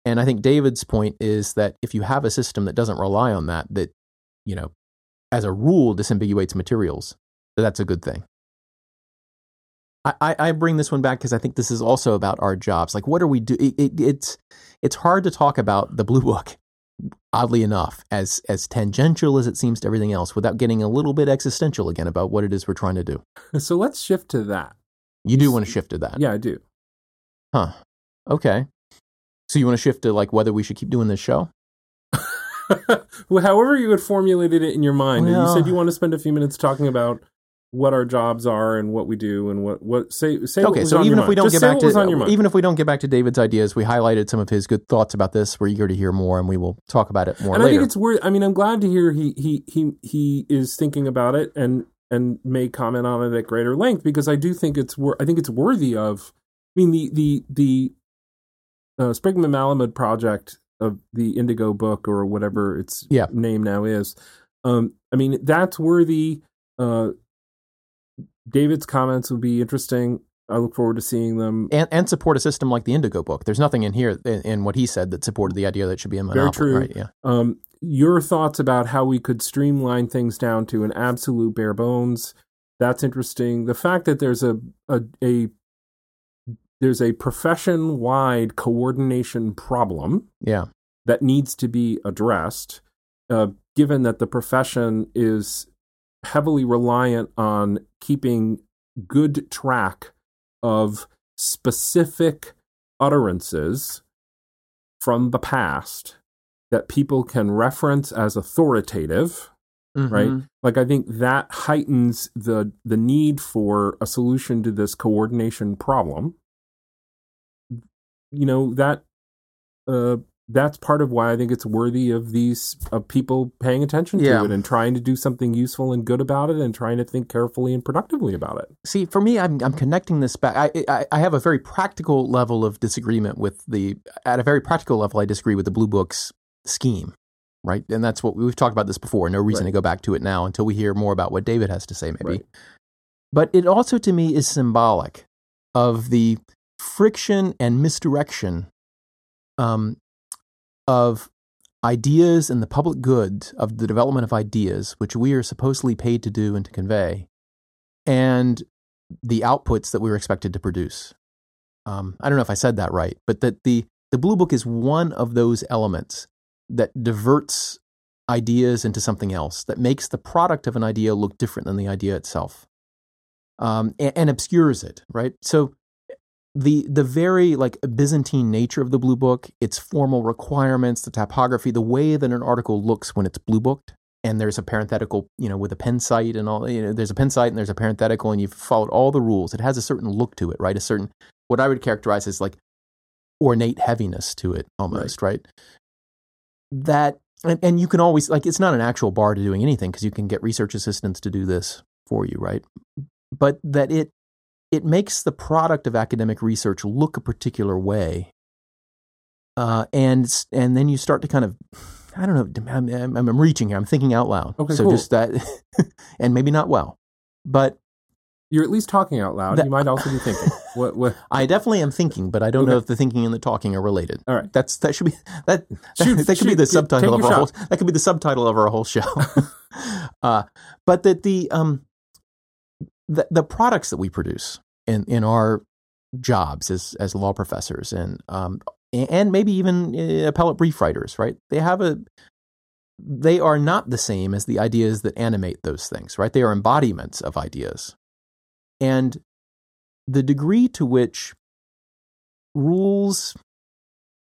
And I think David's point is that if you have a system that doesn't rely on that, that, you know, as a rule disambiguates materials, that that's a good thing. I, I, bring this one back because I think this is also about our jobs. Like, what are we do? It, it, it's it's hard to talk about the blue book, oddly enough, as as tangential as it seems to everything else, without getting a little bit existential again about what it is we're trying to do. So let's shift to that. You do want to shift to that, Yeah, I do. huh? Okay. So you want to shift to like whether we should keep doing this show? well, however you had formulated it in your mind, and you said you want to spend a few minutes talking about what our jobs are and what we do and what what say say. what okay, was so on even your if we don't Just get back to was on your mind. even if we don't get back to David's ideas, we highlighted some of his good thoughts about this. We're eager to hear more, and we will talk about it more and I think it's worth. I mean, I'm glad to hear he he he he is thinking about it and and may comment on it at greater length because I do think it's wor- I think it's worthy of. I mean, the the the uh, Sprigman Malamud project of the Indigo book or whatever its Yeah. name now is. Um, I mean, that's worthy. Uh, David's comments would be interesting. I look forward to seeing them. and, and support a system like the Indigo book. There's nothing in here in, in what he said that supported the idea that it should be a monopoly. true. Right? Yeah. Um, your thoughts about how we could streamline things down to an absolute bare bones. That's interesting. The fact that there's a a, a there's a profession wide coordination problem Yeah. that needs to be addressed, uh, given that the profession is heavily reliant on keeping good track of specific utterances from the past that people can reference as authoritative right Mhm. like i think that heightens the the need for a solution to this coordination problem you know that uh that's part of why i think it's worthy of these of people paying attention to it and trying to do something useful and good about it and trying to think carefully and productively about it See, for me, I'm I'm connecting this back. I, I I have a very practical level of disagreement with the. At a very practical level, I disagree with the Blue Book's scheme, right? And that's what we've talked about this before. No reason Right. to go back to it now until we hear more about what David has to say, maybe. Right. But it also, to me, is symbolic of the friction and misdirection um, of ideas and the public good of the development of ideas, which we are supposedly paid to do and to convey, and the outputs that we were expected to produce. Um, I don't know if I said that right, but that the the blue book is one of those elements that diverts ideas into something else that makes the product of an idea look different than the idea itself, um, and, and obscures it. Right, so the the very like Byzantine nature of the blue book, its formal requirements, the typography, the way that an article looks when it's blue booked, and there's a parenthetical, you know, with a pin cite and all. You know, there's a pin cite and there's a parenthetical, and you've followed all the rules. It has a certain look to it, right? A certain what I would characterize as like ornate heaviness to it, almost, right? That and, and you can always like it's not an actual bar to doing anything because you can get research assistants to do this for you, right? But that it it makes the product of academic research look a particular way, uh, and and then you start to kind of I don't know I'm, I'm, I'm reaching here. I'm thinking out loud. Okay, so cool. just that and maybe not well but you're at least talking out loud. That- you might also be thinking. What what? I definitely am thinking but I don't know if the thinking and the talking are related. All right. That's that should be that Shoot, that could be the subtitle of our whole that could be the subtitle of our whole show. Uh, but that the um the, the products that we produce in in our jobs as as law professors and um and maybe even uh, appellate brief writers right? They have a they are not the same as the ideas that animate those things right? They are embodiments of ideas. And the degree to which rules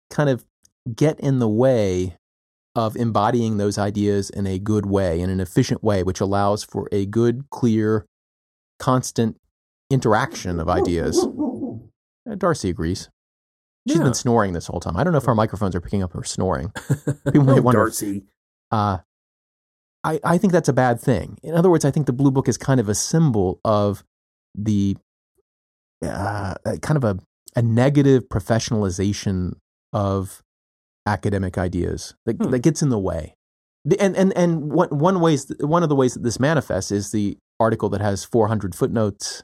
kind of get in the way of embodying those ideas in a good way, in an efficient way, which allows for a good, clear, constant interaction of ideas. Uh, Darcy agrees. She's Yeah. been snoring this whole time. I don't know if our microphones are picking up her snoring. People may Oh, wonder- Darcy. Uh, I, I think that's a bad thing. In other words, I think the Blue Book is kind of a symbol of the uh, uh, kind of a, a negative professionalization of academic ideas that, Hmm. that gets in the way. And and and one one ways one of the ways that this manifests is the article that has 400 footnotes.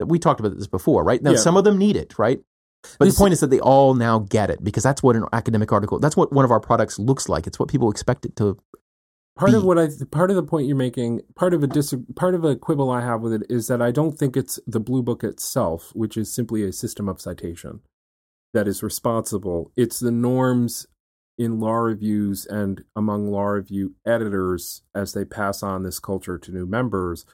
That we talked about this before, right? Now Yeah. some of them need it, right? But This- the point is that they all now get it because that's what an academic article, that's what one of our products looks like. It's what people expect it to. part of what I part of the point you're making, part of a dis, part of a quibble I have with it is that I don't think it's the blue book itself, which is simply a system of citation that is responsible. It's the norms in law reviews and among law review editors as they pass on this culture to new members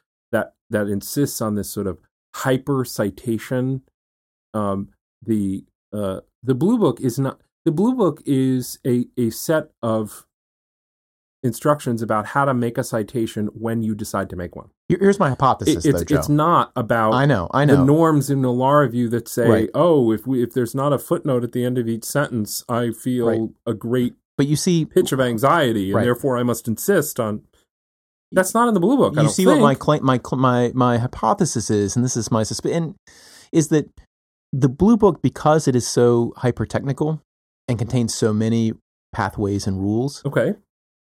that insists on this sort of hyper citation. Um, the uh, the blue book is not the blue book is a a set of instructions about how to make a citation when you decide to make one. Here's my hypothesis, It- though, it's Joe. it's not about I know, I the know. norms in the law review that say, Right. oh, if we if there's not a footnote at the end of each sentence, I feel Right. a great but you see, pitch of anxiety, and Right. therefore I must insist on. That's not in the blue book. I you see think. what my claim, my my my hypothesis is, and this is my suspicion, is that the blue book, because it is so hyper technical and contains so many pathways and rules, okay.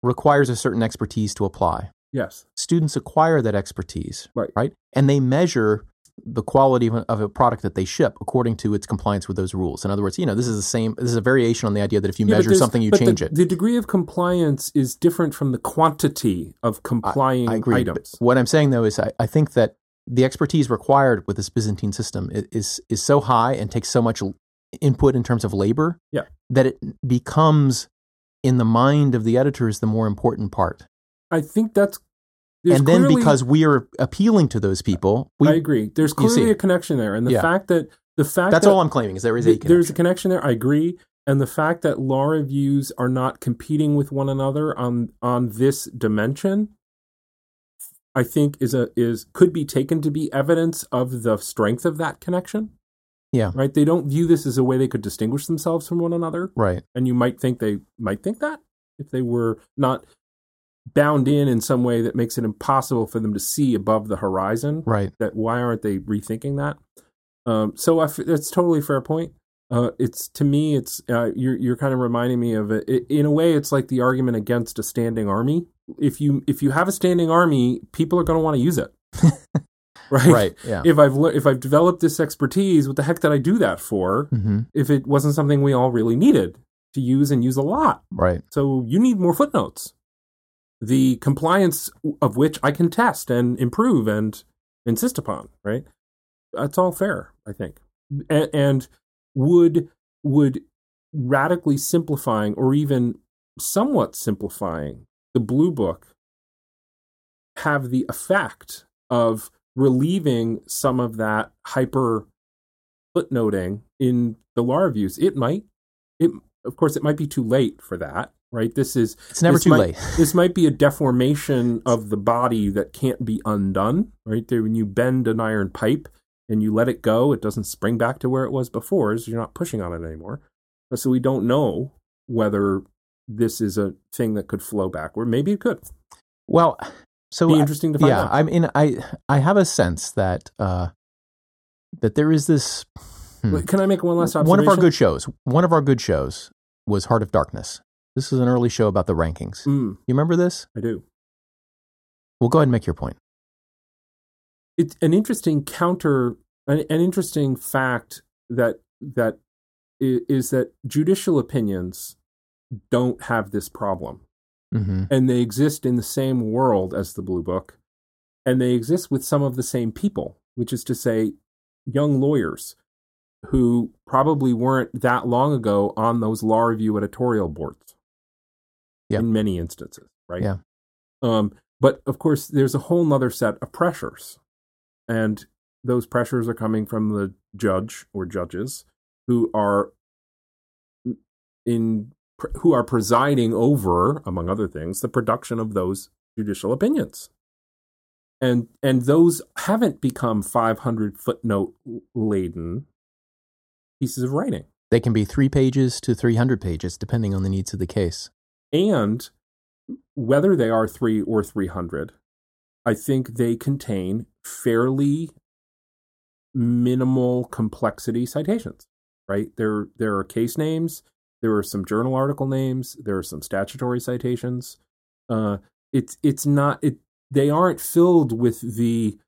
requires a certain expertise to apply. Yes. Students acquire that expertise, Right. right? And they measure the quality of a, of a product that they ship according to its compliance with those rules. In other words, you know, this is the same. This is a variation on the idea that if you Yeah, measure something, you change the, it. The degree of compliance is different from the quantity of complying I agree. But items. what I'm saying though is I, I think that the expertise required with this Byzantine system i- is is so high and takes so much input in terms of labor Yeah. that it becomes in the mind of the editors the more important part. I think that's there's and then clearly- because we are appealing to those people, we, I agree. There's clearly a connection there, and the Yeah. fact that the fact that's that all I'm claiming is there is a th- there's a connection. connection there. I agree, and the fact that law reviews are not competing with one another on on this dimension, I think is a is could be taken to be evidence of the strength of that connection. Yeah. Right. They don't view this as a way they could distinguish themselves from one another. right. and you might think they might think that if they were not bound in in some way that makes it impossible for them to see above the horizon Right. that why aren't they rethinking that um, so I f- that's totally fair point uh, it's to me it's uh, you're you're kind of reminding me of it. it in a way it's like the argument against a standing army if you if you have a standing army people are going to want to use it right Right. Yeah. if i've le- if i've developed this expertise what the heck did i do that for hmm if it wasn't something we all really needed to use and use a lot. Right. So you need more footnotes. The compliance of which I can test and improve and insist upon, right? That's all fair, I think. And, and would would radically simplifying or even somewhat simplifying the blue book have the effect of relieving some of that hyper footnoting in the law reviews. It might. It of course it might be too late for that, right? This is It's never too might- late. this might be a deformation of the body that can't be undone, right? There, when you bend an iron pipe and you let it go, it doesn't spring back to where it was before, so you're not pushing on it anymore. But So we don't know whether this is a thing that could flow backward. Maybe it could. Well, so Be interesting to find out. yeah, out. I mean, I I have a sense that uh, that there is this. hmm. Can I make one last observation? One of our good shows. One of our good shows was Heart of Darkness. This is an early show about the rankings. Mm, You remember this? I do. Well, go ahead and make your point. it's an interesting counter an, an interesting fact that that is that judicial opinions don't have this problem hmm and they exist in the same world as the blue book and they exist with some of the same people which is to say young lawyers who probably weren't that long ago on those law review editorial boards In many instances right? Yeah. um, but of course there's a whole other set of pressures. And those pressures are coming from the judge or judges who are in who are presiding over among other things the production of those judicial opinions. And and those haven't become 500 footnote laden pieces of writing. They can be three pages to three hundred pages, depending on the needs of the case. And whether they are 3 or 300 i think they contain fairly minimal complexity citations right? There there are case names there are some journal article names there are some statutory citations. Uh it's it's not it they aren't filled with the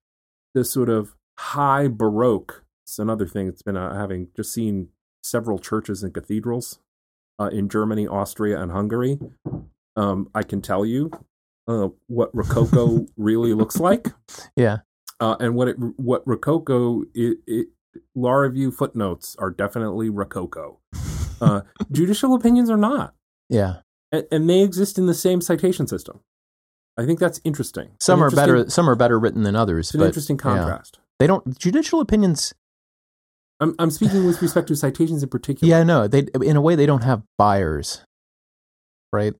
the sort of high baroque. It's another thing it's been uh, having just seen several churches and cathedrals uh, in Germany, Austria, and Hungary. Um, I can tell you uh, what Rococo really looks like, Yeah. uh, and what it what Rococo it, it law review footnotes are definitely Rococo. Uh, judicial opinions are not, Yeah. and, and they exist in the same citation system. I think that's interesting. Some An are better. Some are better written than others. It's an interesting yeah. contrast. They don't judicial opinions. I'm I'm speaking with respect to citations in particular. Yeah, no. They in a way they don't have buyers, right?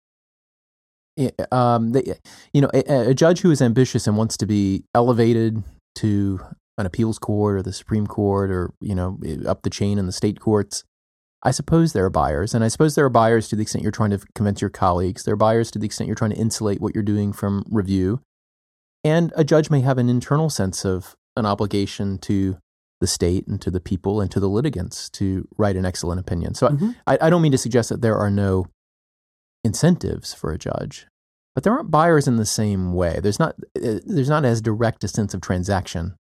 Um, they, you know, a, a judge who is ambitious and wants to be elevated to an appeals court or the Supreme Court or you know up the chain in the state courts. I suppose there are buyers, and I suppose there are buyers to the extent you're trying to convince your colleagues. There are buyers to the extent you're trying to insulate what you're doing from review. And a judge may have an internal sense of an obligation to the state and to the people and to the litigants to write an excellent opinion. So Mhm. I, I don't mean to suggest that there are no incentives for a judge, but there aren't buyers in the same way. There's not uh, there's not as direct a sense of transaction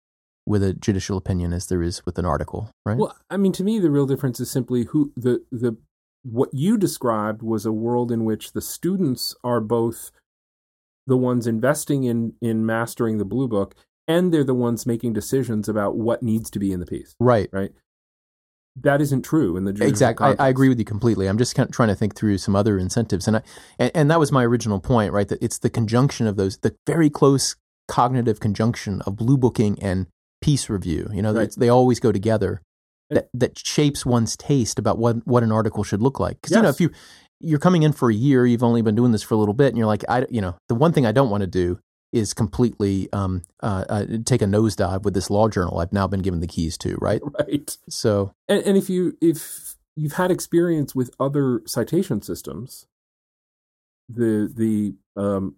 with a judicial opinion as there is with an article, right? Well, I mean, to me, the real difference is simply who the the what you described was a world in which the students are both the ones investing in in mastering the blue book and they're the ones making decisions about what needs to be in the piece. Right. Right? That isn't true in the exactly I, I, agree with you completely. I'm just kind of trying to think through some other incentives and i and, and that was my original point right that it's the conjunction of those the very close cognitive conjunction of blue booking and piece review you know right. they always go together that that shapes one's taste about what what an article should look like. Because yes. you know if you you're coming in for a year, you've only been doing this for a little bit, and you're like, I, you know, the one thing I don't want to do is completely um, uh, uh, take a nosedive with this law journal I've now been given the keys to, right? Right. So, and, and if you if you've had experience with other citation systems, the the um,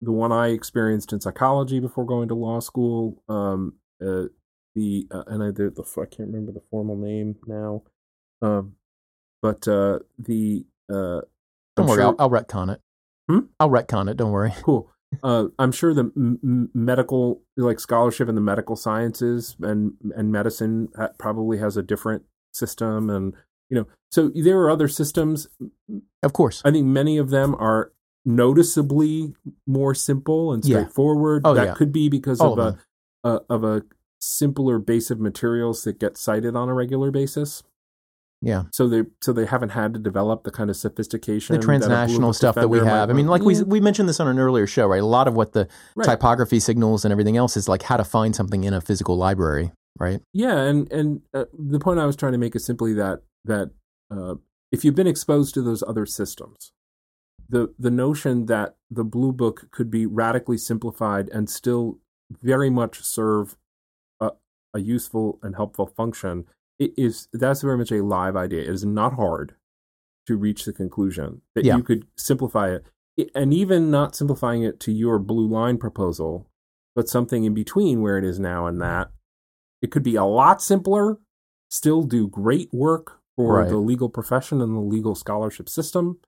the one I experienced in psychology before going to law school, um, uh, the uh, and I the, the I can't remember the formal name now, um, but uh, the uh, don't I'm worry, sure... I'll, I'll, retcon it. Hmm? I'll retcon it. Don't worry. Cool. Uh, I'm sure the m- medical, like scholarship in the medical sciences and and medicine, ha- probably has a different system, and you know, so there are other systems. Of course, I think many of them are noticeably more simple and straightforward. Yeah. Oh, that yeah. could be because All of, of a, a of a simpler base of materials that get cited on a regular basis. Yeah. So they so they haven't had to develop the kind of sophistication, the transnational stuff that we have. I mean, like we we mentioned this on an earlier show, right? A lot of what the right. typography signals and everything else is like how to find something in a physical library, right? Yeah, and and uh, the point I was trying to make is simply that that uh, if you've been exposed to those other systems, the the notion that the blue book could be radically simplified and still very much serve a, a useful and helpful function it is that's very much a live idea. It is not hard to reach the conclusion that yeah. you could simplify it, and even not simplifying it to your blue line proposal, but something in between where it is now and that. It could be a lot simpler, still do great work for right. the legal profession and the legal scholarship system,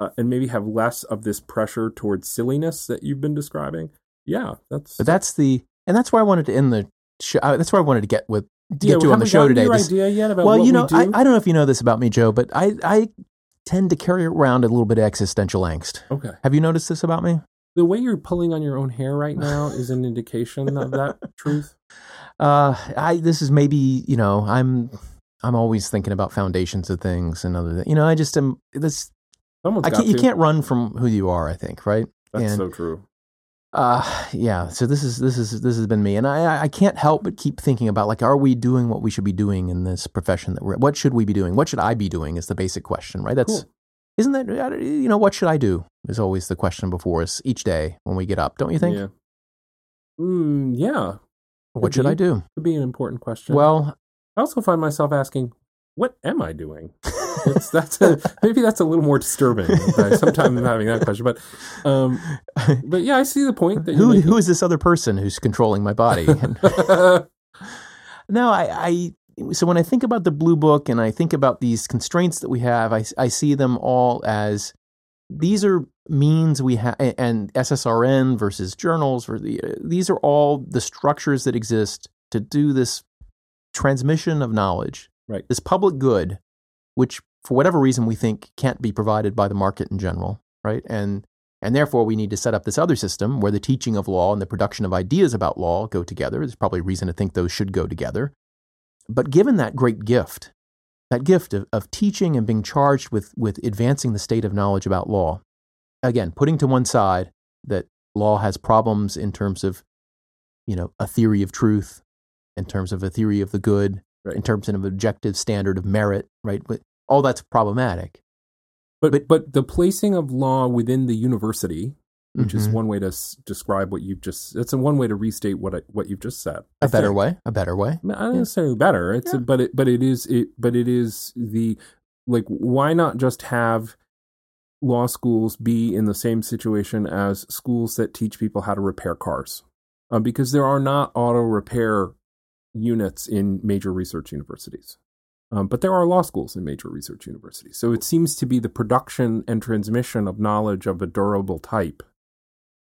uh, and maybe have less of this pressure towards silliness that you've been describing. Yeah, that's but that's the and that's where I wanted to end the show. Uh, that's where I wanted to get with to yeah, get to on the show today. This, idea yet about well, you know, we I, I don't know if you know this about me, Joe, but I I tend to carry around a little bit of existential angst. Okay. Have you noticed this about me? The way you're pulling on your own hair right now is an indication of that truth. Uh, I this is maybe you know I'm I'm always thinking about foundations of things and other things. You know, I just am this. Someone's I can't, you can't run from who you are. I think right. That's and, so true. Uh yeah. So this is this is this has been me, and I I can't help but keep thinking about like, are we doing what we should be doing in this profession that we're? What should we be doing? What should I be doing? Is the basic question, right? That's cool. isn't that uh, you know what should I do? Is always the question before us each day when we get up. Don't you think? Yeah. Mm, yeah. What should be, I do? Could be an important question. Well, I also find myself asking, what am I doing? It's, that's a, maybe that's a little more disturbing. Sometimes I'm having that question, but um, but yeah, I see the point. That who who is this other person who's controlling my body? no, I, I so when I think about the blue book and I think about these constraints that we have, I I see them all as these are means we have and SSRN versus journals. For the, these are all the structures that exist to do this transmission of knowledge right. this public good, which for whatever reason we think can't be provided by the market in general, right? And and therefore we need to set up this other system where the teaching of law and the production of ideas about law go together. There's probably reason to think those should go together. But given that great gift, that gift of, of teaching and being charged with, with advancing the state of knowledge about law, again, putting to one side that law has problems in terms of, you know, a theory of truth, in terms of a theory of the good, right. in terms of an objective standard of merit, right? But all that's problematic. But, but but the placing of law within the university, which mm-hmm. is one way to s- describe what you've just. That's a one way to restate what I, what you've just said. A better way. A better way. I, I don't yeah. say better. It's yeah. a, but it but it is it but it is the like why not just have law schools be in the same situation as schools that teach people how to repair cars? Uh, because there are not auto repair units in major research universities. Um, but there are law schools in major research universities. So it seems to be the production and transmission of knowledge of a durable type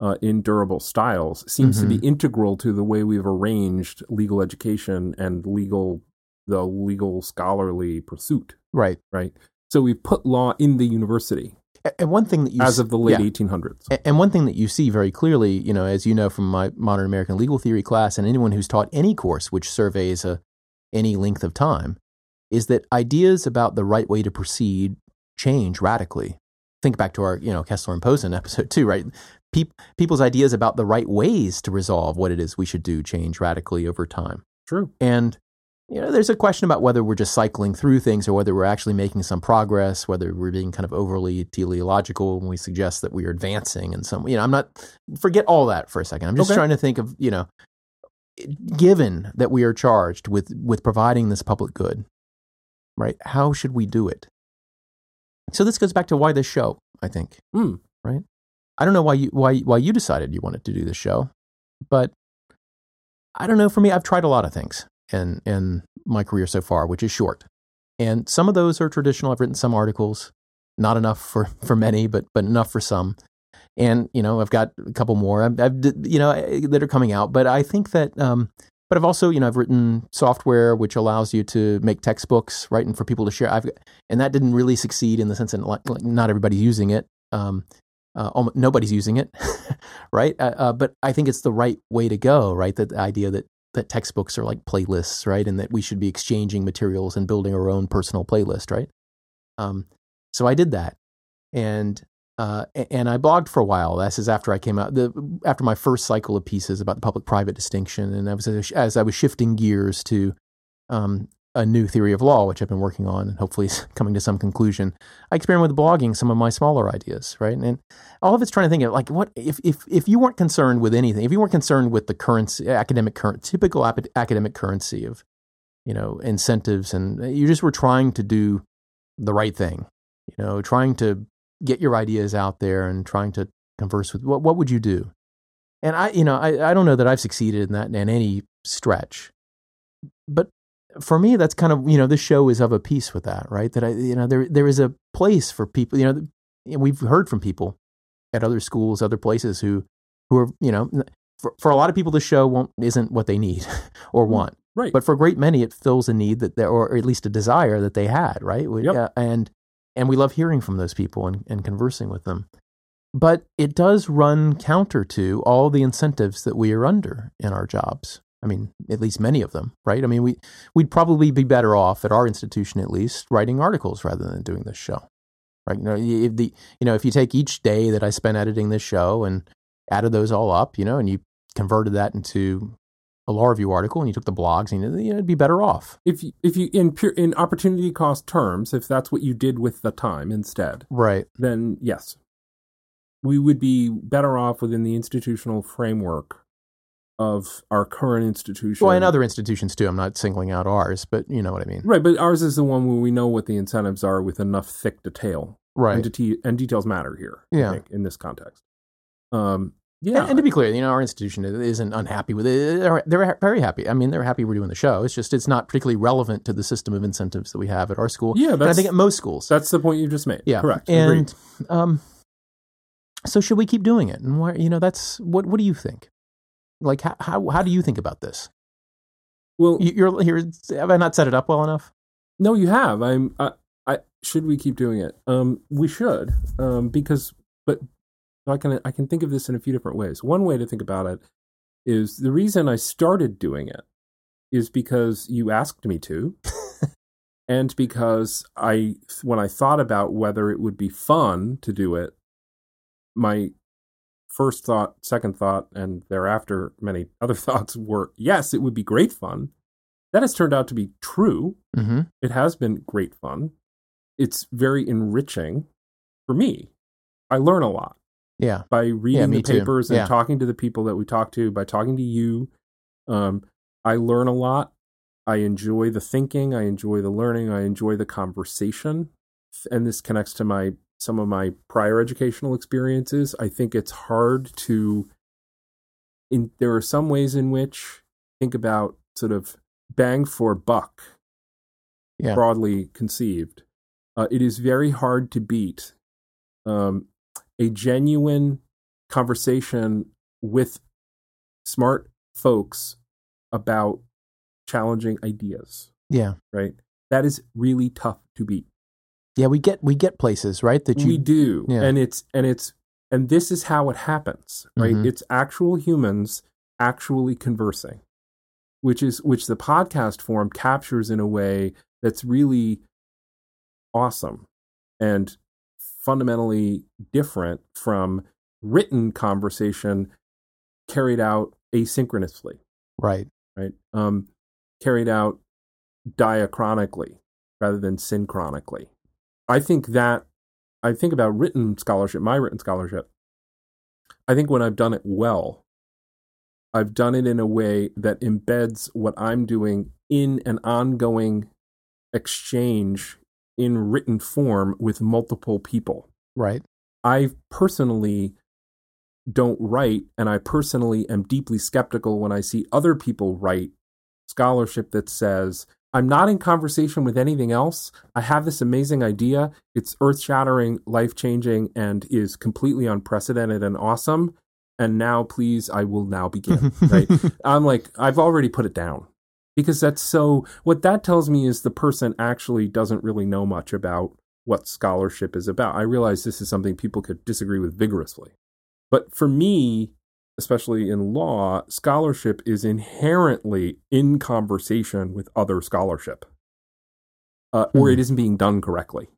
uh, in durable styles seems to be Mm-hmm. integral to the way we've arranged legal education and legal the legal scholarly pursuit. Right. Right. So we put law in the university And one thing that you as of the late yeah. 1800s. And one thing that you see very clearly, you know, as you know from my modern American legal theory class, and anyone who's taught any course which surveys a, any length of time, is that ideas about the right way to proceed change radically. Think back to our, you know, Kessler and Pozen episode two, right? Peop people's ideas about the right ways to resolve what it is we should do change radically over time. True. And you know, there's a question about whether we're just cycling through things or whether we're actually making some progress, whether we're being kind of overly teleological when we suggest that we are advancing in some. You know, I'm not forget all that for a second. I'm just Okay. trying to think of you know, given that we are charged with with providing this public good, right? How should we do it? So this goes back to why this show. I think. Hmm. Right. I don't know why you why why you decided you wanted to do this show, but I don't know. For me, I've tried a lot of things in in my career so far, which is short, and some of those are traditional. I've written some articles, not enough for for many, but but enough for some. And you know, I've got a couple more. I've, I've you know that are coming out, but I think that. Um, but I've also, you know, I've written software which allows you to make textbooks, right, and for people to share. I've and that didn't really succeed in the sense that like, not everybody's using it. Um, uh, almost, nobody's using it, right? Uh, uh, but I think it's the right way to go, right? That the idea that that textbooks are like playlists, right, and that we should be exchanging materials and building our own personal playlist, right? Um, so I did that, and uh, and I blogged for a while. This is after I came out, the after my first cycle of pieces about the public-private distinction, and I was as I was shifting gears to um, a new theory of law, which I've been working on, and hopefully is coming to some conclusion. I experiment with blogging some of my smaller ideas, right? And all of it's trying to think of like what if if if you weren't concerned with anything, if you weren't concerned with the currency, academic current, typical ap- academic currency of you know incentives, and you just were trying to do the right thing, you know, trying to get your ideas out there and trying to converse with what what would you do? And I, you know, I, I don't know that I've succeeded in that in any stretch, but for me, that's kind of you know this show is of a piece with that, right? That I you know there there is a place for people. You know, we've heard from people at other schools, other places who who are you know for for a lot of people the show won't isn't what they need or want, Right. but for a great many it fills a need that they, or at least a desire that they had, right? Yep. uh, and and we love hearing from those people and, and conversing with them. But it does run counter to all the incentives that we are under in our jobs. I mean, at least many of them, right? I mean, we we'd probably be better off at our institution, at least, writing articles rather than doing this show, right? You know, if the you know if you take each day that I spent editing this show and added those all up, you know, and you converted that into a law review article, and you took the blogs, and you know, it'd be better off, if you, if you in pure in opportunity cost terms, if that's what you did with the time instead, right? then yes, we would be better off within the institutional framework of our current institution. Well, and other institutions too. I'm not singling out ours, but you know what I mean, right, but ours is the one where we know what the incentives are with enough thick detail. right? And, and details matter here. Yeah. Think, in this context. Um, yeah, And, and to be clear, you know, our institution isn't unhappy with it. They're, they're very happy. I mean, they're happy we're doing the show. It's just it's not particularly relevant to the system of incentives that we have at our school. yeah, and I think at most schools. that's the point you just made. yeah, correct. And um, so should we keep doing it? And why? You know, that's what. What do you think? Like, how how, how do you think about this? well, You, you're here. Have I not set it up well enough? No, you have. I'm. I, I should we keep doing it? Um, we should. Um, because but I can I can think of this in a few different ways. One way to think about it is the reason I started doing it is because you asked me to, and because I when I thought about whether it would be fun to do it, my first thought, second thought, and thereafter many other thoughts were yes, it would be great fun. That has turned out to be true. Mm-hmm. It has been great fun. It's very enriching for me. I learn a lot Yeah. by reading me the too. papers and Yeah. talking to the people that we talk to, by talking to you. Um, I learn a lot. I enjoy the thinking. I enjoy the learning. I enjoy the conversation. And this connects to my some of my prior educational experiences. I think it's hard to in there are some ways in which think about sort of bang for buck Yeah. broadly conceived. Uh, it is very hard to beat um, a genuine conversation with smart folks about challenging ideas. Yeah. Right. That is really tough to beat. Yeah, we get we get places, right? That you we do. Yeah. And it's and it's and this is how it happens, right? Mhm. It's actual humans actually conversing, which is which the podcast form captures in a way that's really awesome and fundamentally different from written conversation carried out asynchronously, right. right? Um, carried out diachronically rather than synchronically. I think that I think about written scholarship, my written scholarship. I think when I've done it well, I've done it in a way that embeds what I'm doing in an ongoing exchange in written form with multiple people. Right. I personally don't write, and I personally am deeply skeptical when I see other people write scholarship that says, I'm not in conversation with anything else. I have this amazing idea. It's earth shattering, life changing, and is completely unprecedented and awesome. And now, please, I will now begin. right? I'm like, I've already put it down because that's so. What that tells me is the person actually doesn't really know much about what scholarship is about. I realize this is something people could disagree with vigorously. But for me, especially in law, scholarship is inherently in conversation with other scholarship, uh, or Hmm. it isn't being done correctly.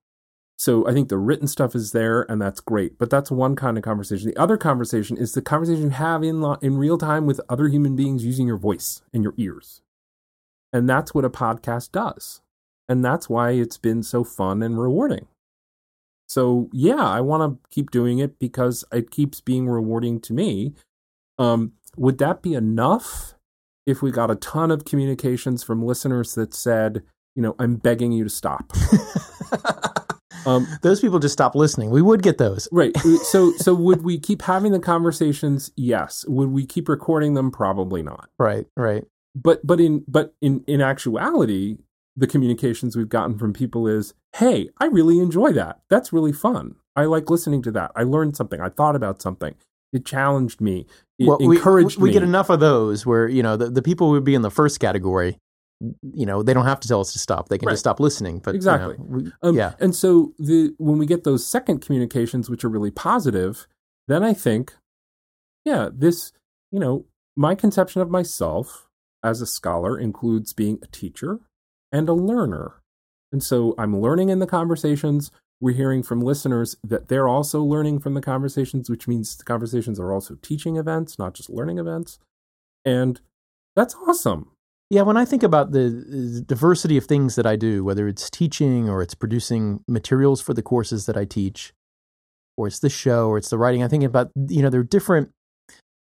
So I think the written stuff is there, and that's great. But that's one kind of conversation. The other conversation is the conversation you have in law, in real time with other human beings using your voice and your ears, and that's what a podcast does, and that's why it's been so fun and rewarding. So yeah, I want to keep doing it because it keeps being rewarding to me. Um, would that be enough if we got a ton of communications from listeners that said, you know, I'm begging you to stop? um, those people just stop listening. We would get those. right. So so would we keep having the conversations? Yes. Would we keep recording them? Probably not. Right. Right. But but in but in in actuality, the communications we've gotten from people is, "Hey, I really enjoy that. That's really fun. I like listening to that. I learned something. I thought about something. It challenged me. It well, we, encouraged we me." get enough of those where you know the, the people would be in the first category. You know, they don't have to tell us to stop. They can Right. just stop listening. But you know, Exactly. we- Um, yeah. And so the when we get those second communications, which are really positive, then I think, yeah, this, you know, my conception of myself as a scholar includes being a teacher and a learner. And so I'm learning in the conversations. We're hearing from listeners that they're also learning from the conversations, which means the conversations are also teaching events, not just learning events. And that's awesome. Yeah, when I think about the diversity of things that I do, whether it's teaching or it's producing materials for the courses that I teach, or it's the show or it's the writing, I think about you know there are different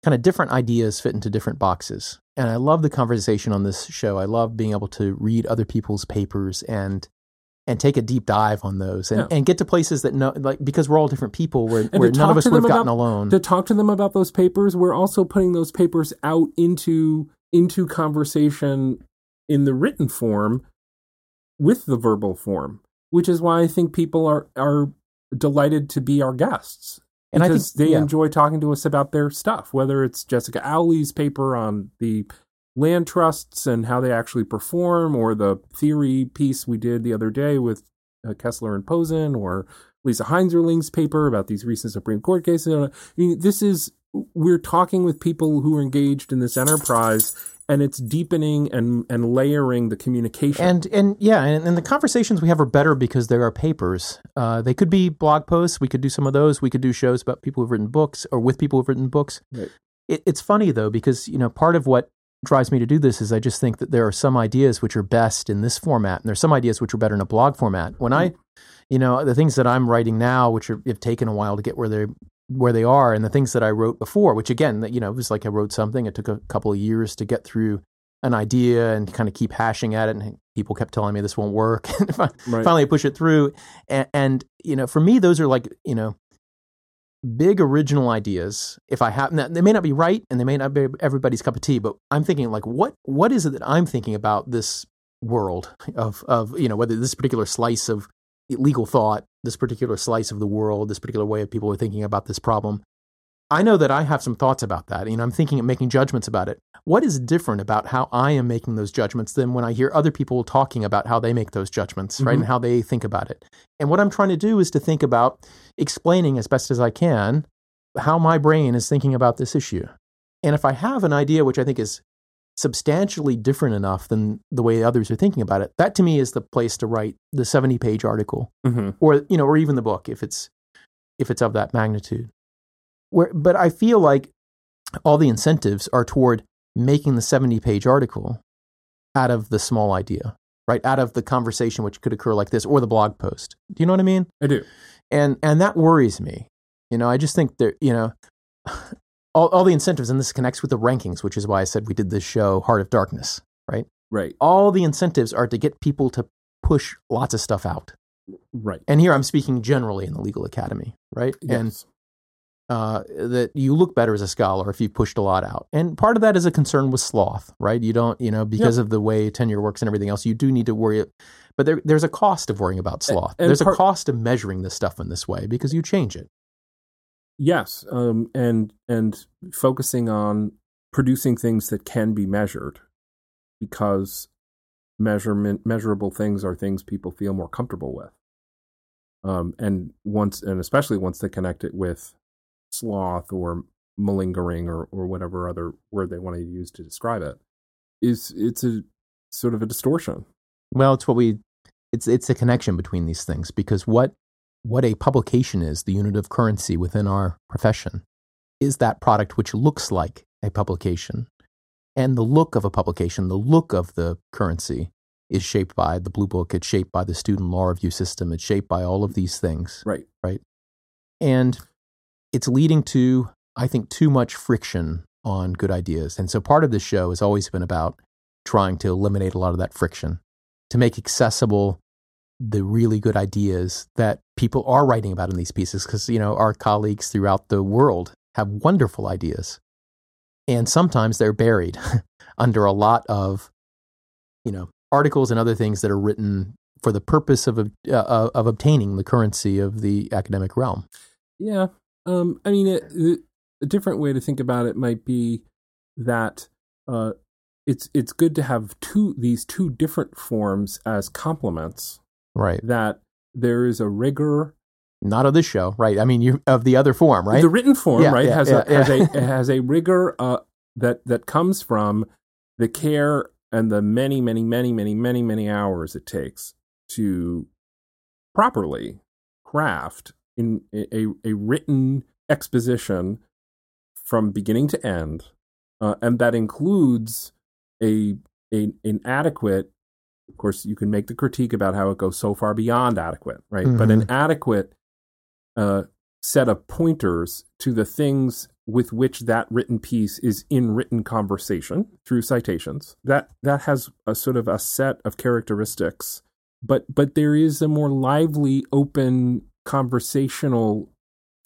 kind of different ideas fit into different boxes. And I love the conversation on this show. I love being able to read other people's papers and and take a deep dive on those and, Yeah. and get to places that no like because we're all different people where, where none of us would have gotten about- alone. to talk to them about those papers we're also putting those papers out into into conversation in the written form with the verbal form which is why i think people are are delighted to be our guests and I think because they yeah. enjoy talking to us about their stuff whether it's jessica Owley's paper on the land trusts and how they actually perform or the theory piece we did the other day with uh, kessler and Pozen or Lisa Heinzerling's paper about these recent Supreme Court cases. I mean, this is we're talking with people who are engaged in this enterprise, and it's deepening and and layering the communication. And and yeah, and, and the conversations we have are better because there are papers. Uh, they could be blog posts. We could do some of those. We could do shows about people who've written books or with people who've written books. Right. It, it's funny though because you know part of what drives me to do this is I just think that there are some ideas which are best in this format, and there's some ideas which are better in a blog format. When I, you know, the things that I'm writing now, which are, have taken a while to get where they where they are, and the things that I wrote before, which again, you know, it was like I wrote something. It took a couple of years to get through an idea and kind of keep hashing at it. And people kept telling me this won't work. and Right. finally, I push it through. And, and, you know, for me, those are like, you know, big original ideas. If I have, now, they may not be right and they may not be everybody's cup of tea, but I'm thinking like, what, what is it that I'm thinking about this world of, of, you know, whether this particular slice of legal thought, this particular slice of the world, this particular way of people are thinking about this problem. I know that I have some thoughts about that. You know, I'm thinking of making judgments about it. What is different about how I am making those judgments than when I hear other people talking about how they make those judgments, right? Mhm. And how they think about it. And what I'm trying to do is to think about explaining as best as I can how my brain is thinking about this issue. And if I have an idea which I think is substantially different enough than the way others are thinking about it, that to me is the place to write the 70 page article. Hmm or you know or even the book if it's if it's of that magnitude. Where but i feel like all the incentives are toward making the 70 page article out of the small idea right? Out of the conversation which could occur like this or the blog post. Do you know what i mean? I do. and and that worries me. You know i just think that you know all, all the incentives and this connects with the rankings which is why i said we did this show heart of darkness Right. Right. all the incentives are to get people to push lots of stuff out Right. and here I'm speaking generally in the legal academy, right? And Yes. uh, that you look better as a scholar if you pushed a lot out. And part of that is a concern with sloth, right? You don't, you know, because of the way tenure works and everything else, you do need to worry. But there, there's a cost of worrying about sloth. and there's part- a cost of measuring this stuff in this way because you change it. Yes, um, and and focusing on producing things that can be measured, because measurement measurable things are things people feel more comfortable with. Um, and once and especially once they connect it with sloth or malingering or or whatever other word they want to use to describe it, is it's a sort of a distortion. Well, it's what we, it's it's a connection between these things because what what a publication is, the unit of currency within our profession, is that product which looks like a publication, and the look of a publication, the look of the currency, is shaped by the blue book. It's shaped by the student law review system. It's shaped by all of these things, Right. Right and it's leading to, I think, too much friction on good ideas. And so part of this show has always been about trying to eliminate a lot of that friction, to make accessible the really good ideas that people are writing about in these pieces. Because, you know, our colleagues throughout the world have wonderful ideas. And sometimes they're buried under a lot of, you know, articles and other things that are written for the purpose of, uh, of obtaining the currency of the academic realm. Yeah. Um, I mean, it, it, a different way to think about it might be that uh, it's it's good to have two these two different forms as complements. Right. That there is a rigor. Not of this show, right? I mean, you of the other form, right? The written form, Yeah, right, yeah, has yeah, a has a has a rigor uh, that that comes from the care and the many many many many many many hours it takes to properly craft in a, a written exposition from beginning to end, uh, and that includes a, a an adequate. Of course, you can make the critique about how it goes so far beyond adequate, right? But an adequate uh, set of pointers to the things with which that written piece is in written conversation through citations. That that has a sort of a set of characteristics, but but there is a more lively, open, conversational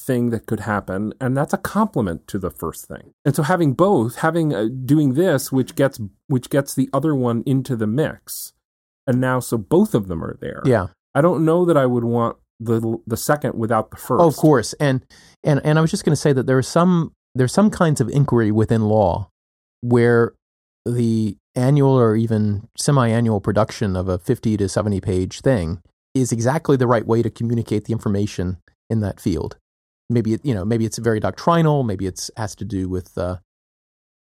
thing that could happen and that's a complement to the first thing and so having both having uh, doing this which gets which gets the other one into the mix and now so both of them are there yeah. i don't know that i would want the the second without the first Oh, of course. And and and I was just going to say that there are some there's some kinds of inquiry within law where the annual or even semi-annual production of a 50 to 70 page thing is exactly the right way to communicate the information in that field. Maybe it, you know, maybe it's very doctrinal, maybe it's has to do with uh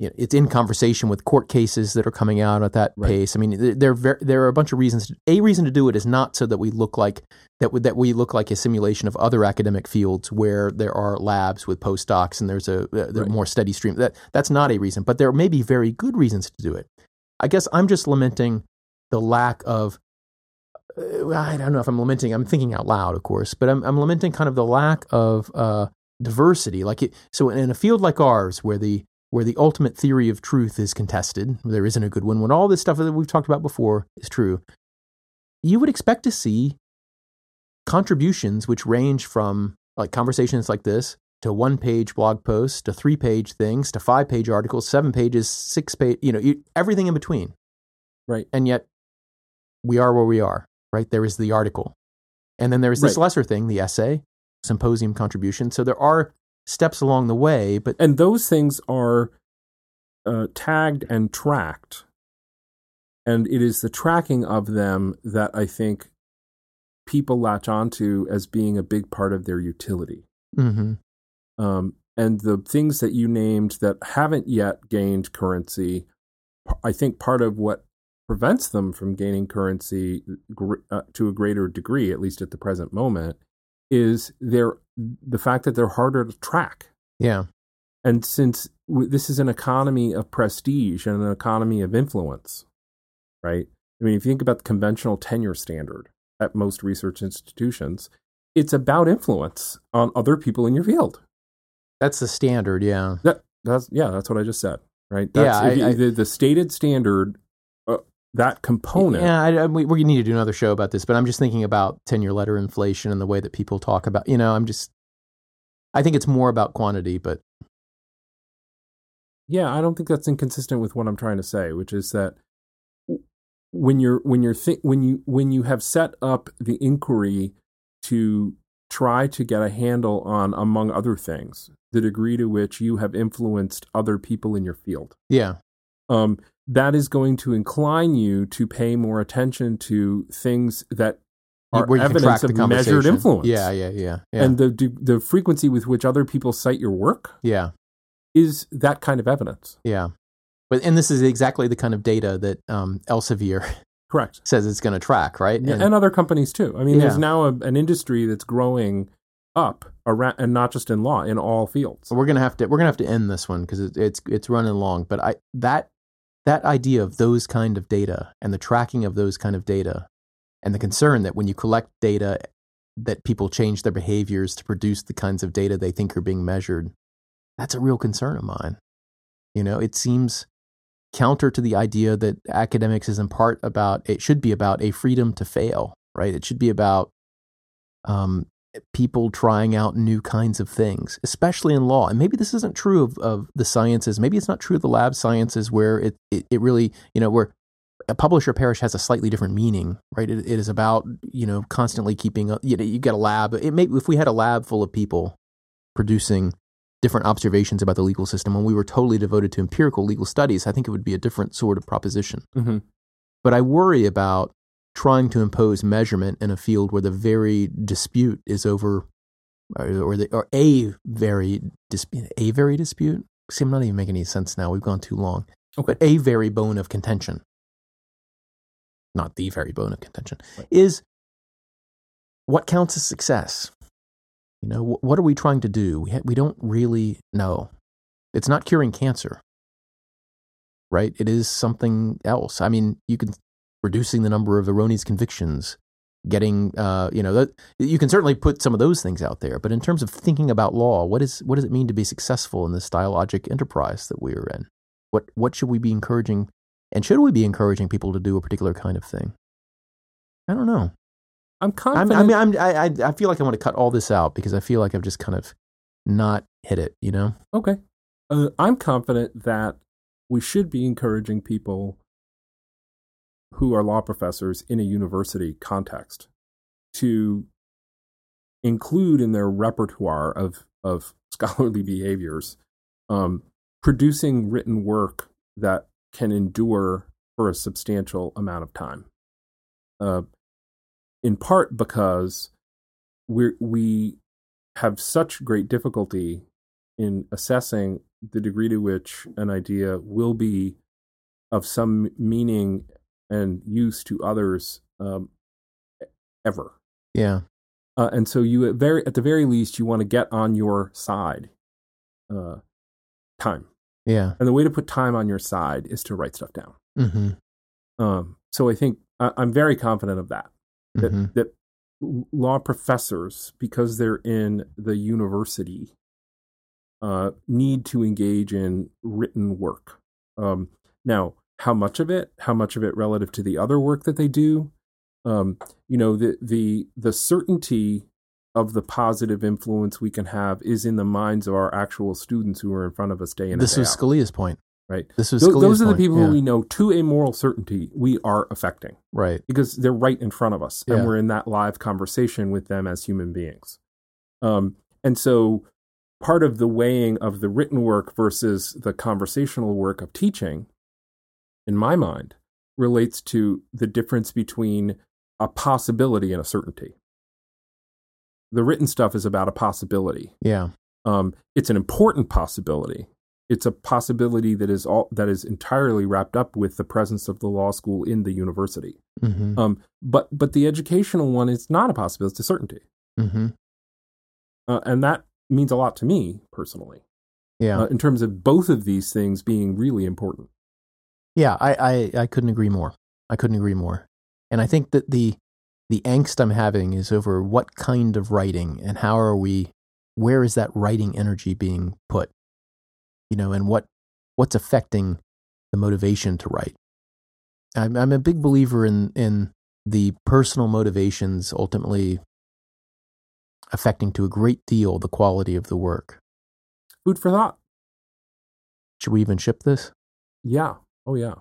you know, it's in conversation with court cases that are coming out at that Right. pace. I mean, there there are ver- there are a bunch of reasons. A reason to do it is not so that we look like that that we look like a simulation of other academic fields where there are labs with postdocs and there's a uh, there Right. more steady stream. That that's not a reason, but there may be very good reasons to do it. I guess I'm just lamenting the lack of. uh, I don't know if I'm lamenting. I'm thinking out loud, of course, but I'm I'm lamenting kind of the lack of uh, diversity. Like it, so, in a field like ours, where the where the ultimate theory of truth is contested, there isn't a good one. When all this stuff that we've talked about before is true, you would expect to see contributions which range from like conversations like this to one page blog posts to three page things to five page articles, seven pages, six page, you know, you, everything in between. Right. And yet we are where we are, right? There is the article. And then there is this Right. lesser thing, the essay, symposium contribution. So there are steps along the way, but and those things are uh, tagged and tracked, and it is the tracking of them that I think people latch onto as being a big part of their utility. mhm. Um, and the things that you named that haven't yet gained currency, I think part of what prevents them from gaining currency gr- uh, to a greater degree, at least at the present moment, is their the fact that they're harder to track. yeah, And since w- this is an economy of prestige and an economy of influence, right? I mean, if you think about the conventional tenure standard at most research institutions, it's about influence on other people in your field. that's the standard. Yeah, That that's yeah, that's what I just said, right? Yeah, That's, if I- you- I- the, the stated standard, that component. Yeah, I, I, we, we need to do another show about this, but I'm just thinking about tenure letter inflation and the way that people talk about. You know, I'm just. I think it's more about quantity, but Yeah, I don't think that's inconsistent with what I'm trying to say, which is that when you're when you're thi- when you when you have set up the inquiry to try to get a handle on, among other things, the degree to which you have influenced other people in your field. yeah, um, that is going to incline you to pay more attention to things that are where you can evidence of measured influence. Yeah, yeah, yeah, yeah, And the the frequency with which other people cite your work yeah, is that kind of evidence. yeah. But and this is exactly the kind of data that um, Elsevier Correct. says it's going to track, right? And, and other companies too. I mean, there's now a, an industry that's growing up around, and not just in law, in all fields. So we're gonna have to we're gonna have to end this one because it, it's it's running long. But I that that idea of those kind of data and the tracking of those kind of data and the concern that when you collect data that people change their behaviors to produce the kinds of data they think are being measured, that's a real concern of mine. You know, it seems counter to the idea that academics is in part about it should be about a freedom to fail, right? It should be about um, people trying out new kinds of things, especially in law. And maybe this isn't true of, of the sciences. Maybe it's not true of the lab sciences where it, it, it really, you know, where a publisher parish has a slightly different meaning, right? It, it is about, you know, constantly keeping, a, you know, you get a lab. It may, if we had a lab full of people producing different observations about the legal system and we were totally devoted to empirical legal studies, I think it would be a different sort of proposition. hmm But I worry about trying to impose measurement in a field where the very dispute is over, or, or, the, or a very dispute, a very dispute. See, I'm not even making any sense now. We've gone too long. Okay. But a very bone of contention, not the very bone of contention, Right. is what counts as success. You know, wh- what are we trying to do? We ha- we don't really know. It's not curing cancer, right? It is something else. I mean, you can reducing the number of erroneous convictions, getting, uh, you know, that you can certainly put some of those things out there. But in terms of thinking about law, what is what does it mean to be successful in this dialogic enterprise that we are in? What what should we be encouraging, and should we be encouraging people to do a particular kind of thing? I don't know. I'm I'm, confident. I mean, I'm, I I I feel like I want to cut all this out because I feel like I've just kind of not hit it. You know? Okay. Uh, I'm confident that we should be encouraging people who are law professors in a university context to include in their repertoire of, of scholarly behaviors um, producing written work that can endure for a substantial amount of time. Uh, in part because we we have such great difficulty in assessing the degree to which an idea will be of some meaning and use to others um, ever. Yeah. Uh, and so you at very at the very least you want to get on your side uh, time. Yeah. And the way to put time on your side is to write stuff down. Mm-hmm. Um, so I think I, I'm very confident of that. That mm-hmm. that law professors, because they're in the university, uh, need to engage in written work. Um, now, how much of it? How much of it relative to the other work that they do? Um, you know, the the the certainty of the positive influence we can have is in the minds of our actual students who are in front of us day in This day was out, Scalia's point. right? This was Scalia's those are the people yeah. who we know to a moral certainty we are affecting right. because they're right in front of us Yeah. and we're in that live conversation with them as human beings um, and so part of the weighing of the written work versus the conversational work of teaching, in my mind, relates to the difference between a possibility and a certainty. The written stuff is about a possibility. Yeah. Um, it's an important possibility. It's a possibility that is all that is entirely wrapped up with the presence of the law school in the university. Mm-hmm. Um, but but the educational one is not a possibility; it's a certainty, mm-hmm. uh, and that means a lot to me personally. Yeah. Uh, in terms of both of these things being really important. Yeah, I, I, I couldn't agree more. I couldn't agree more. And I think that the the angst I'm having is over what kind of writing and how are we where is that writing energy being put? You know, and what what's affecting the motivation to write. I'm I'm a big believer in in the personal motivations ultimately affecting to a great deal the quality of the work. Food for thought. Should we even ship this? Yeah. Oh yeah.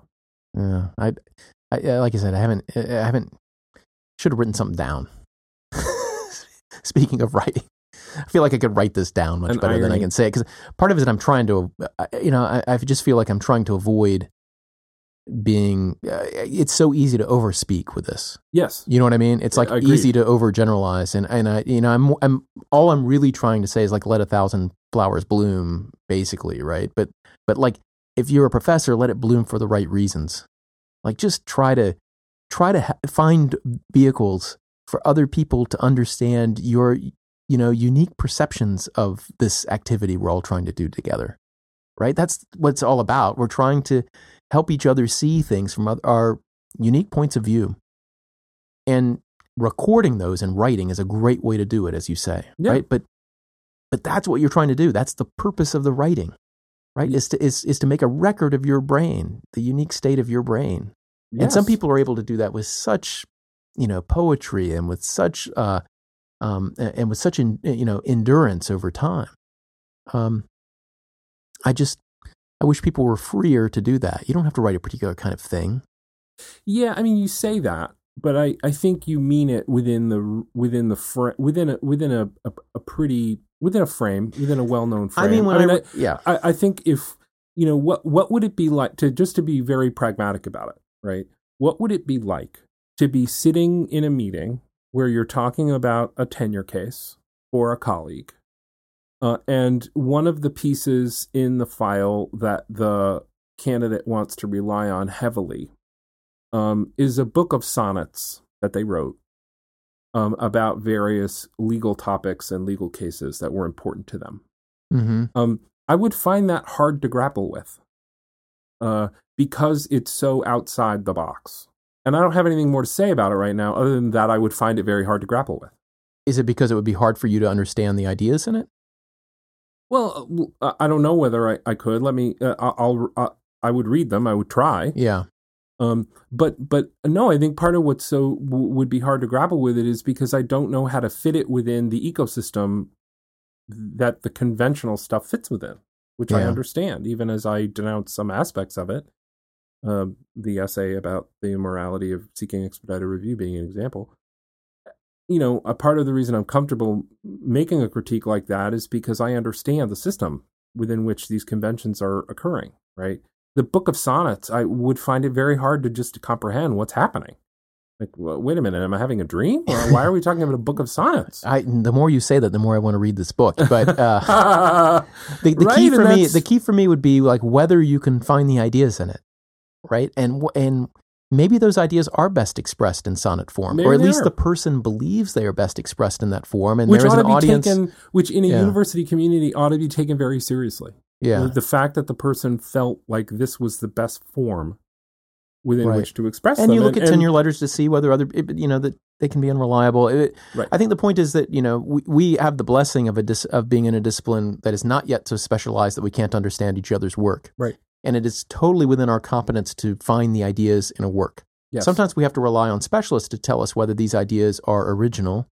Yeah, I, I like I said, I haven't, I haven't, should have written something down. Speaking of writing, I feel like I could write this down much An better than I can say it because part of it is that I'm trying to, you know, I, I just feel like I'm trying to avoid being. Uh, it's so easy to overspeak with this. Yes. You know what I mean? It's like easy to overgeneralize, and and I, you know, I'm I'm all I'm really trying to say is like let a thousand flowers bloom, basically, right? But but like if you're a professor, let it bloom for the right reasons. Like just try to try to ha- find vehicles for other people to understand your you know unique perceptions of this activity we're all trying to do together. Right? That's what it's all about. We're trying to help each other see things from our unique points of view. And recording those and writing is a great way to do it as you say, Yeah. right? But but that's what you're trying to do. That's the purpose of the writing right? Is to is, is to make a record of your brain the unique state of your brain. And some people are able to do that with such you know poetry and with such uh um and with such in, you know endurance over time. Um i just i wish people were freer to do that. You don't have to write a particular kind of thing. Yeah, I mean, you say that, but I, I think you mean it within the within the fr- within a within a, a, a pretty within a frame within a well known frame. i mean when i, I, wri- yeah I, I think if you know what what would it be like to just to be very pragmatic about it, right? What would it be like to be sitting in a meeting where you're talking about a tenure case for a colleague, uh, and one of the pieces in the file that the candidate wants to rely on heavily um, is a book of sonnets that they wrote um, about various legal topics and legal cases that were important to them. hmm Um, I would find that hard to grapple with uh, because it's so outside the box. And I don't have anything more to say about it right now, other than that I would find it very hard to grapple with. is it because it would be hard for you to understand the ideas in it Well, uh, I don't know whether I, I could. Let me. Uh, I'll. I'll uh, I would read them. I would try. yeah Um, but but no, I think part of what's so w- would be hard to grapple with it is because I don't know how to fit it within the ecosystem that the conventional stuff fits within, which I understand, even as I denounce some aspects of it. Um, the essay about the immorality of seeking expedited review being an example. You know, a part of the reason I'm comfortable making a critique like that is because I understand the system within which these conventions are occurring, right? The book of sonnets i would find it very hard to just comprehend what's happening like well, wait a minute am i having a dream Or why are we talking about a book of sonnets I, the more you say that, the more I want to read this book. But uh, the, the Right, key for me, the key for me would be like whether you can find the ideas in it, right? And and maybe those ideas are best expressed in sonnet form, Maybe or at least are. the person believes they are best expressed in that form, and which there is an audience. taken which in a Yeah. university community ought to be taken very seriously yeah, the fact that the person felt like this was the best form within Right. which to express and them you look at and- tenure letters to see whether other, you know, that they can be unreliable. It- Right. I think the point is that you know we, we have the blessing of a dis, of being in a discipline that is not yet so specialized that we can't understand each other's work. Right. And it is totally within our competence to find the ideas in a work. Yes. Sometimes we have to rely on specialists to tell us whether these ideas are original,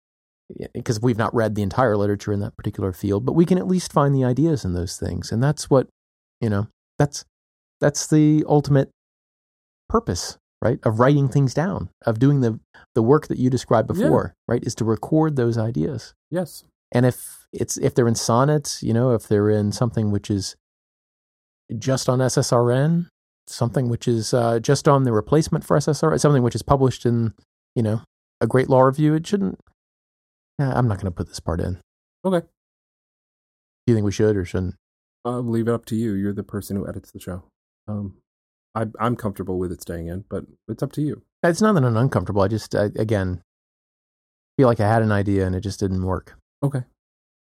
because we've not read the entire literature in that particular field. But we can at least find the ideas in those things, and that's what you know. That's that's the ultimate purpose, right? Of writing things down, of doing the the work that you described Yeah. before, right? Is to record those ideas. yes And if it's if they're in sonnets, you know, if they're in something which is just on SSRN, something which is uh, just on the replacement for SSRN, something which is published in, you know, a great law review, it shouldn't. Nah, I'm not going to put this part in. Okay. Do you think we should or shouldn't? I'll leave it up to you. You're the person who edits the show. Um, I, I'm comfortable with it staying in, but it's up to you. It's not that I'm uncomfortable. I just, I, again, feel like I had an idea and it just didn't work. Okay.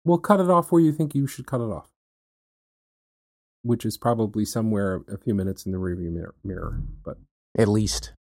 Well, cut it off where you think you should cut it off, which is probably somewhere a few minutes in the rearview mirror. mirror but At least.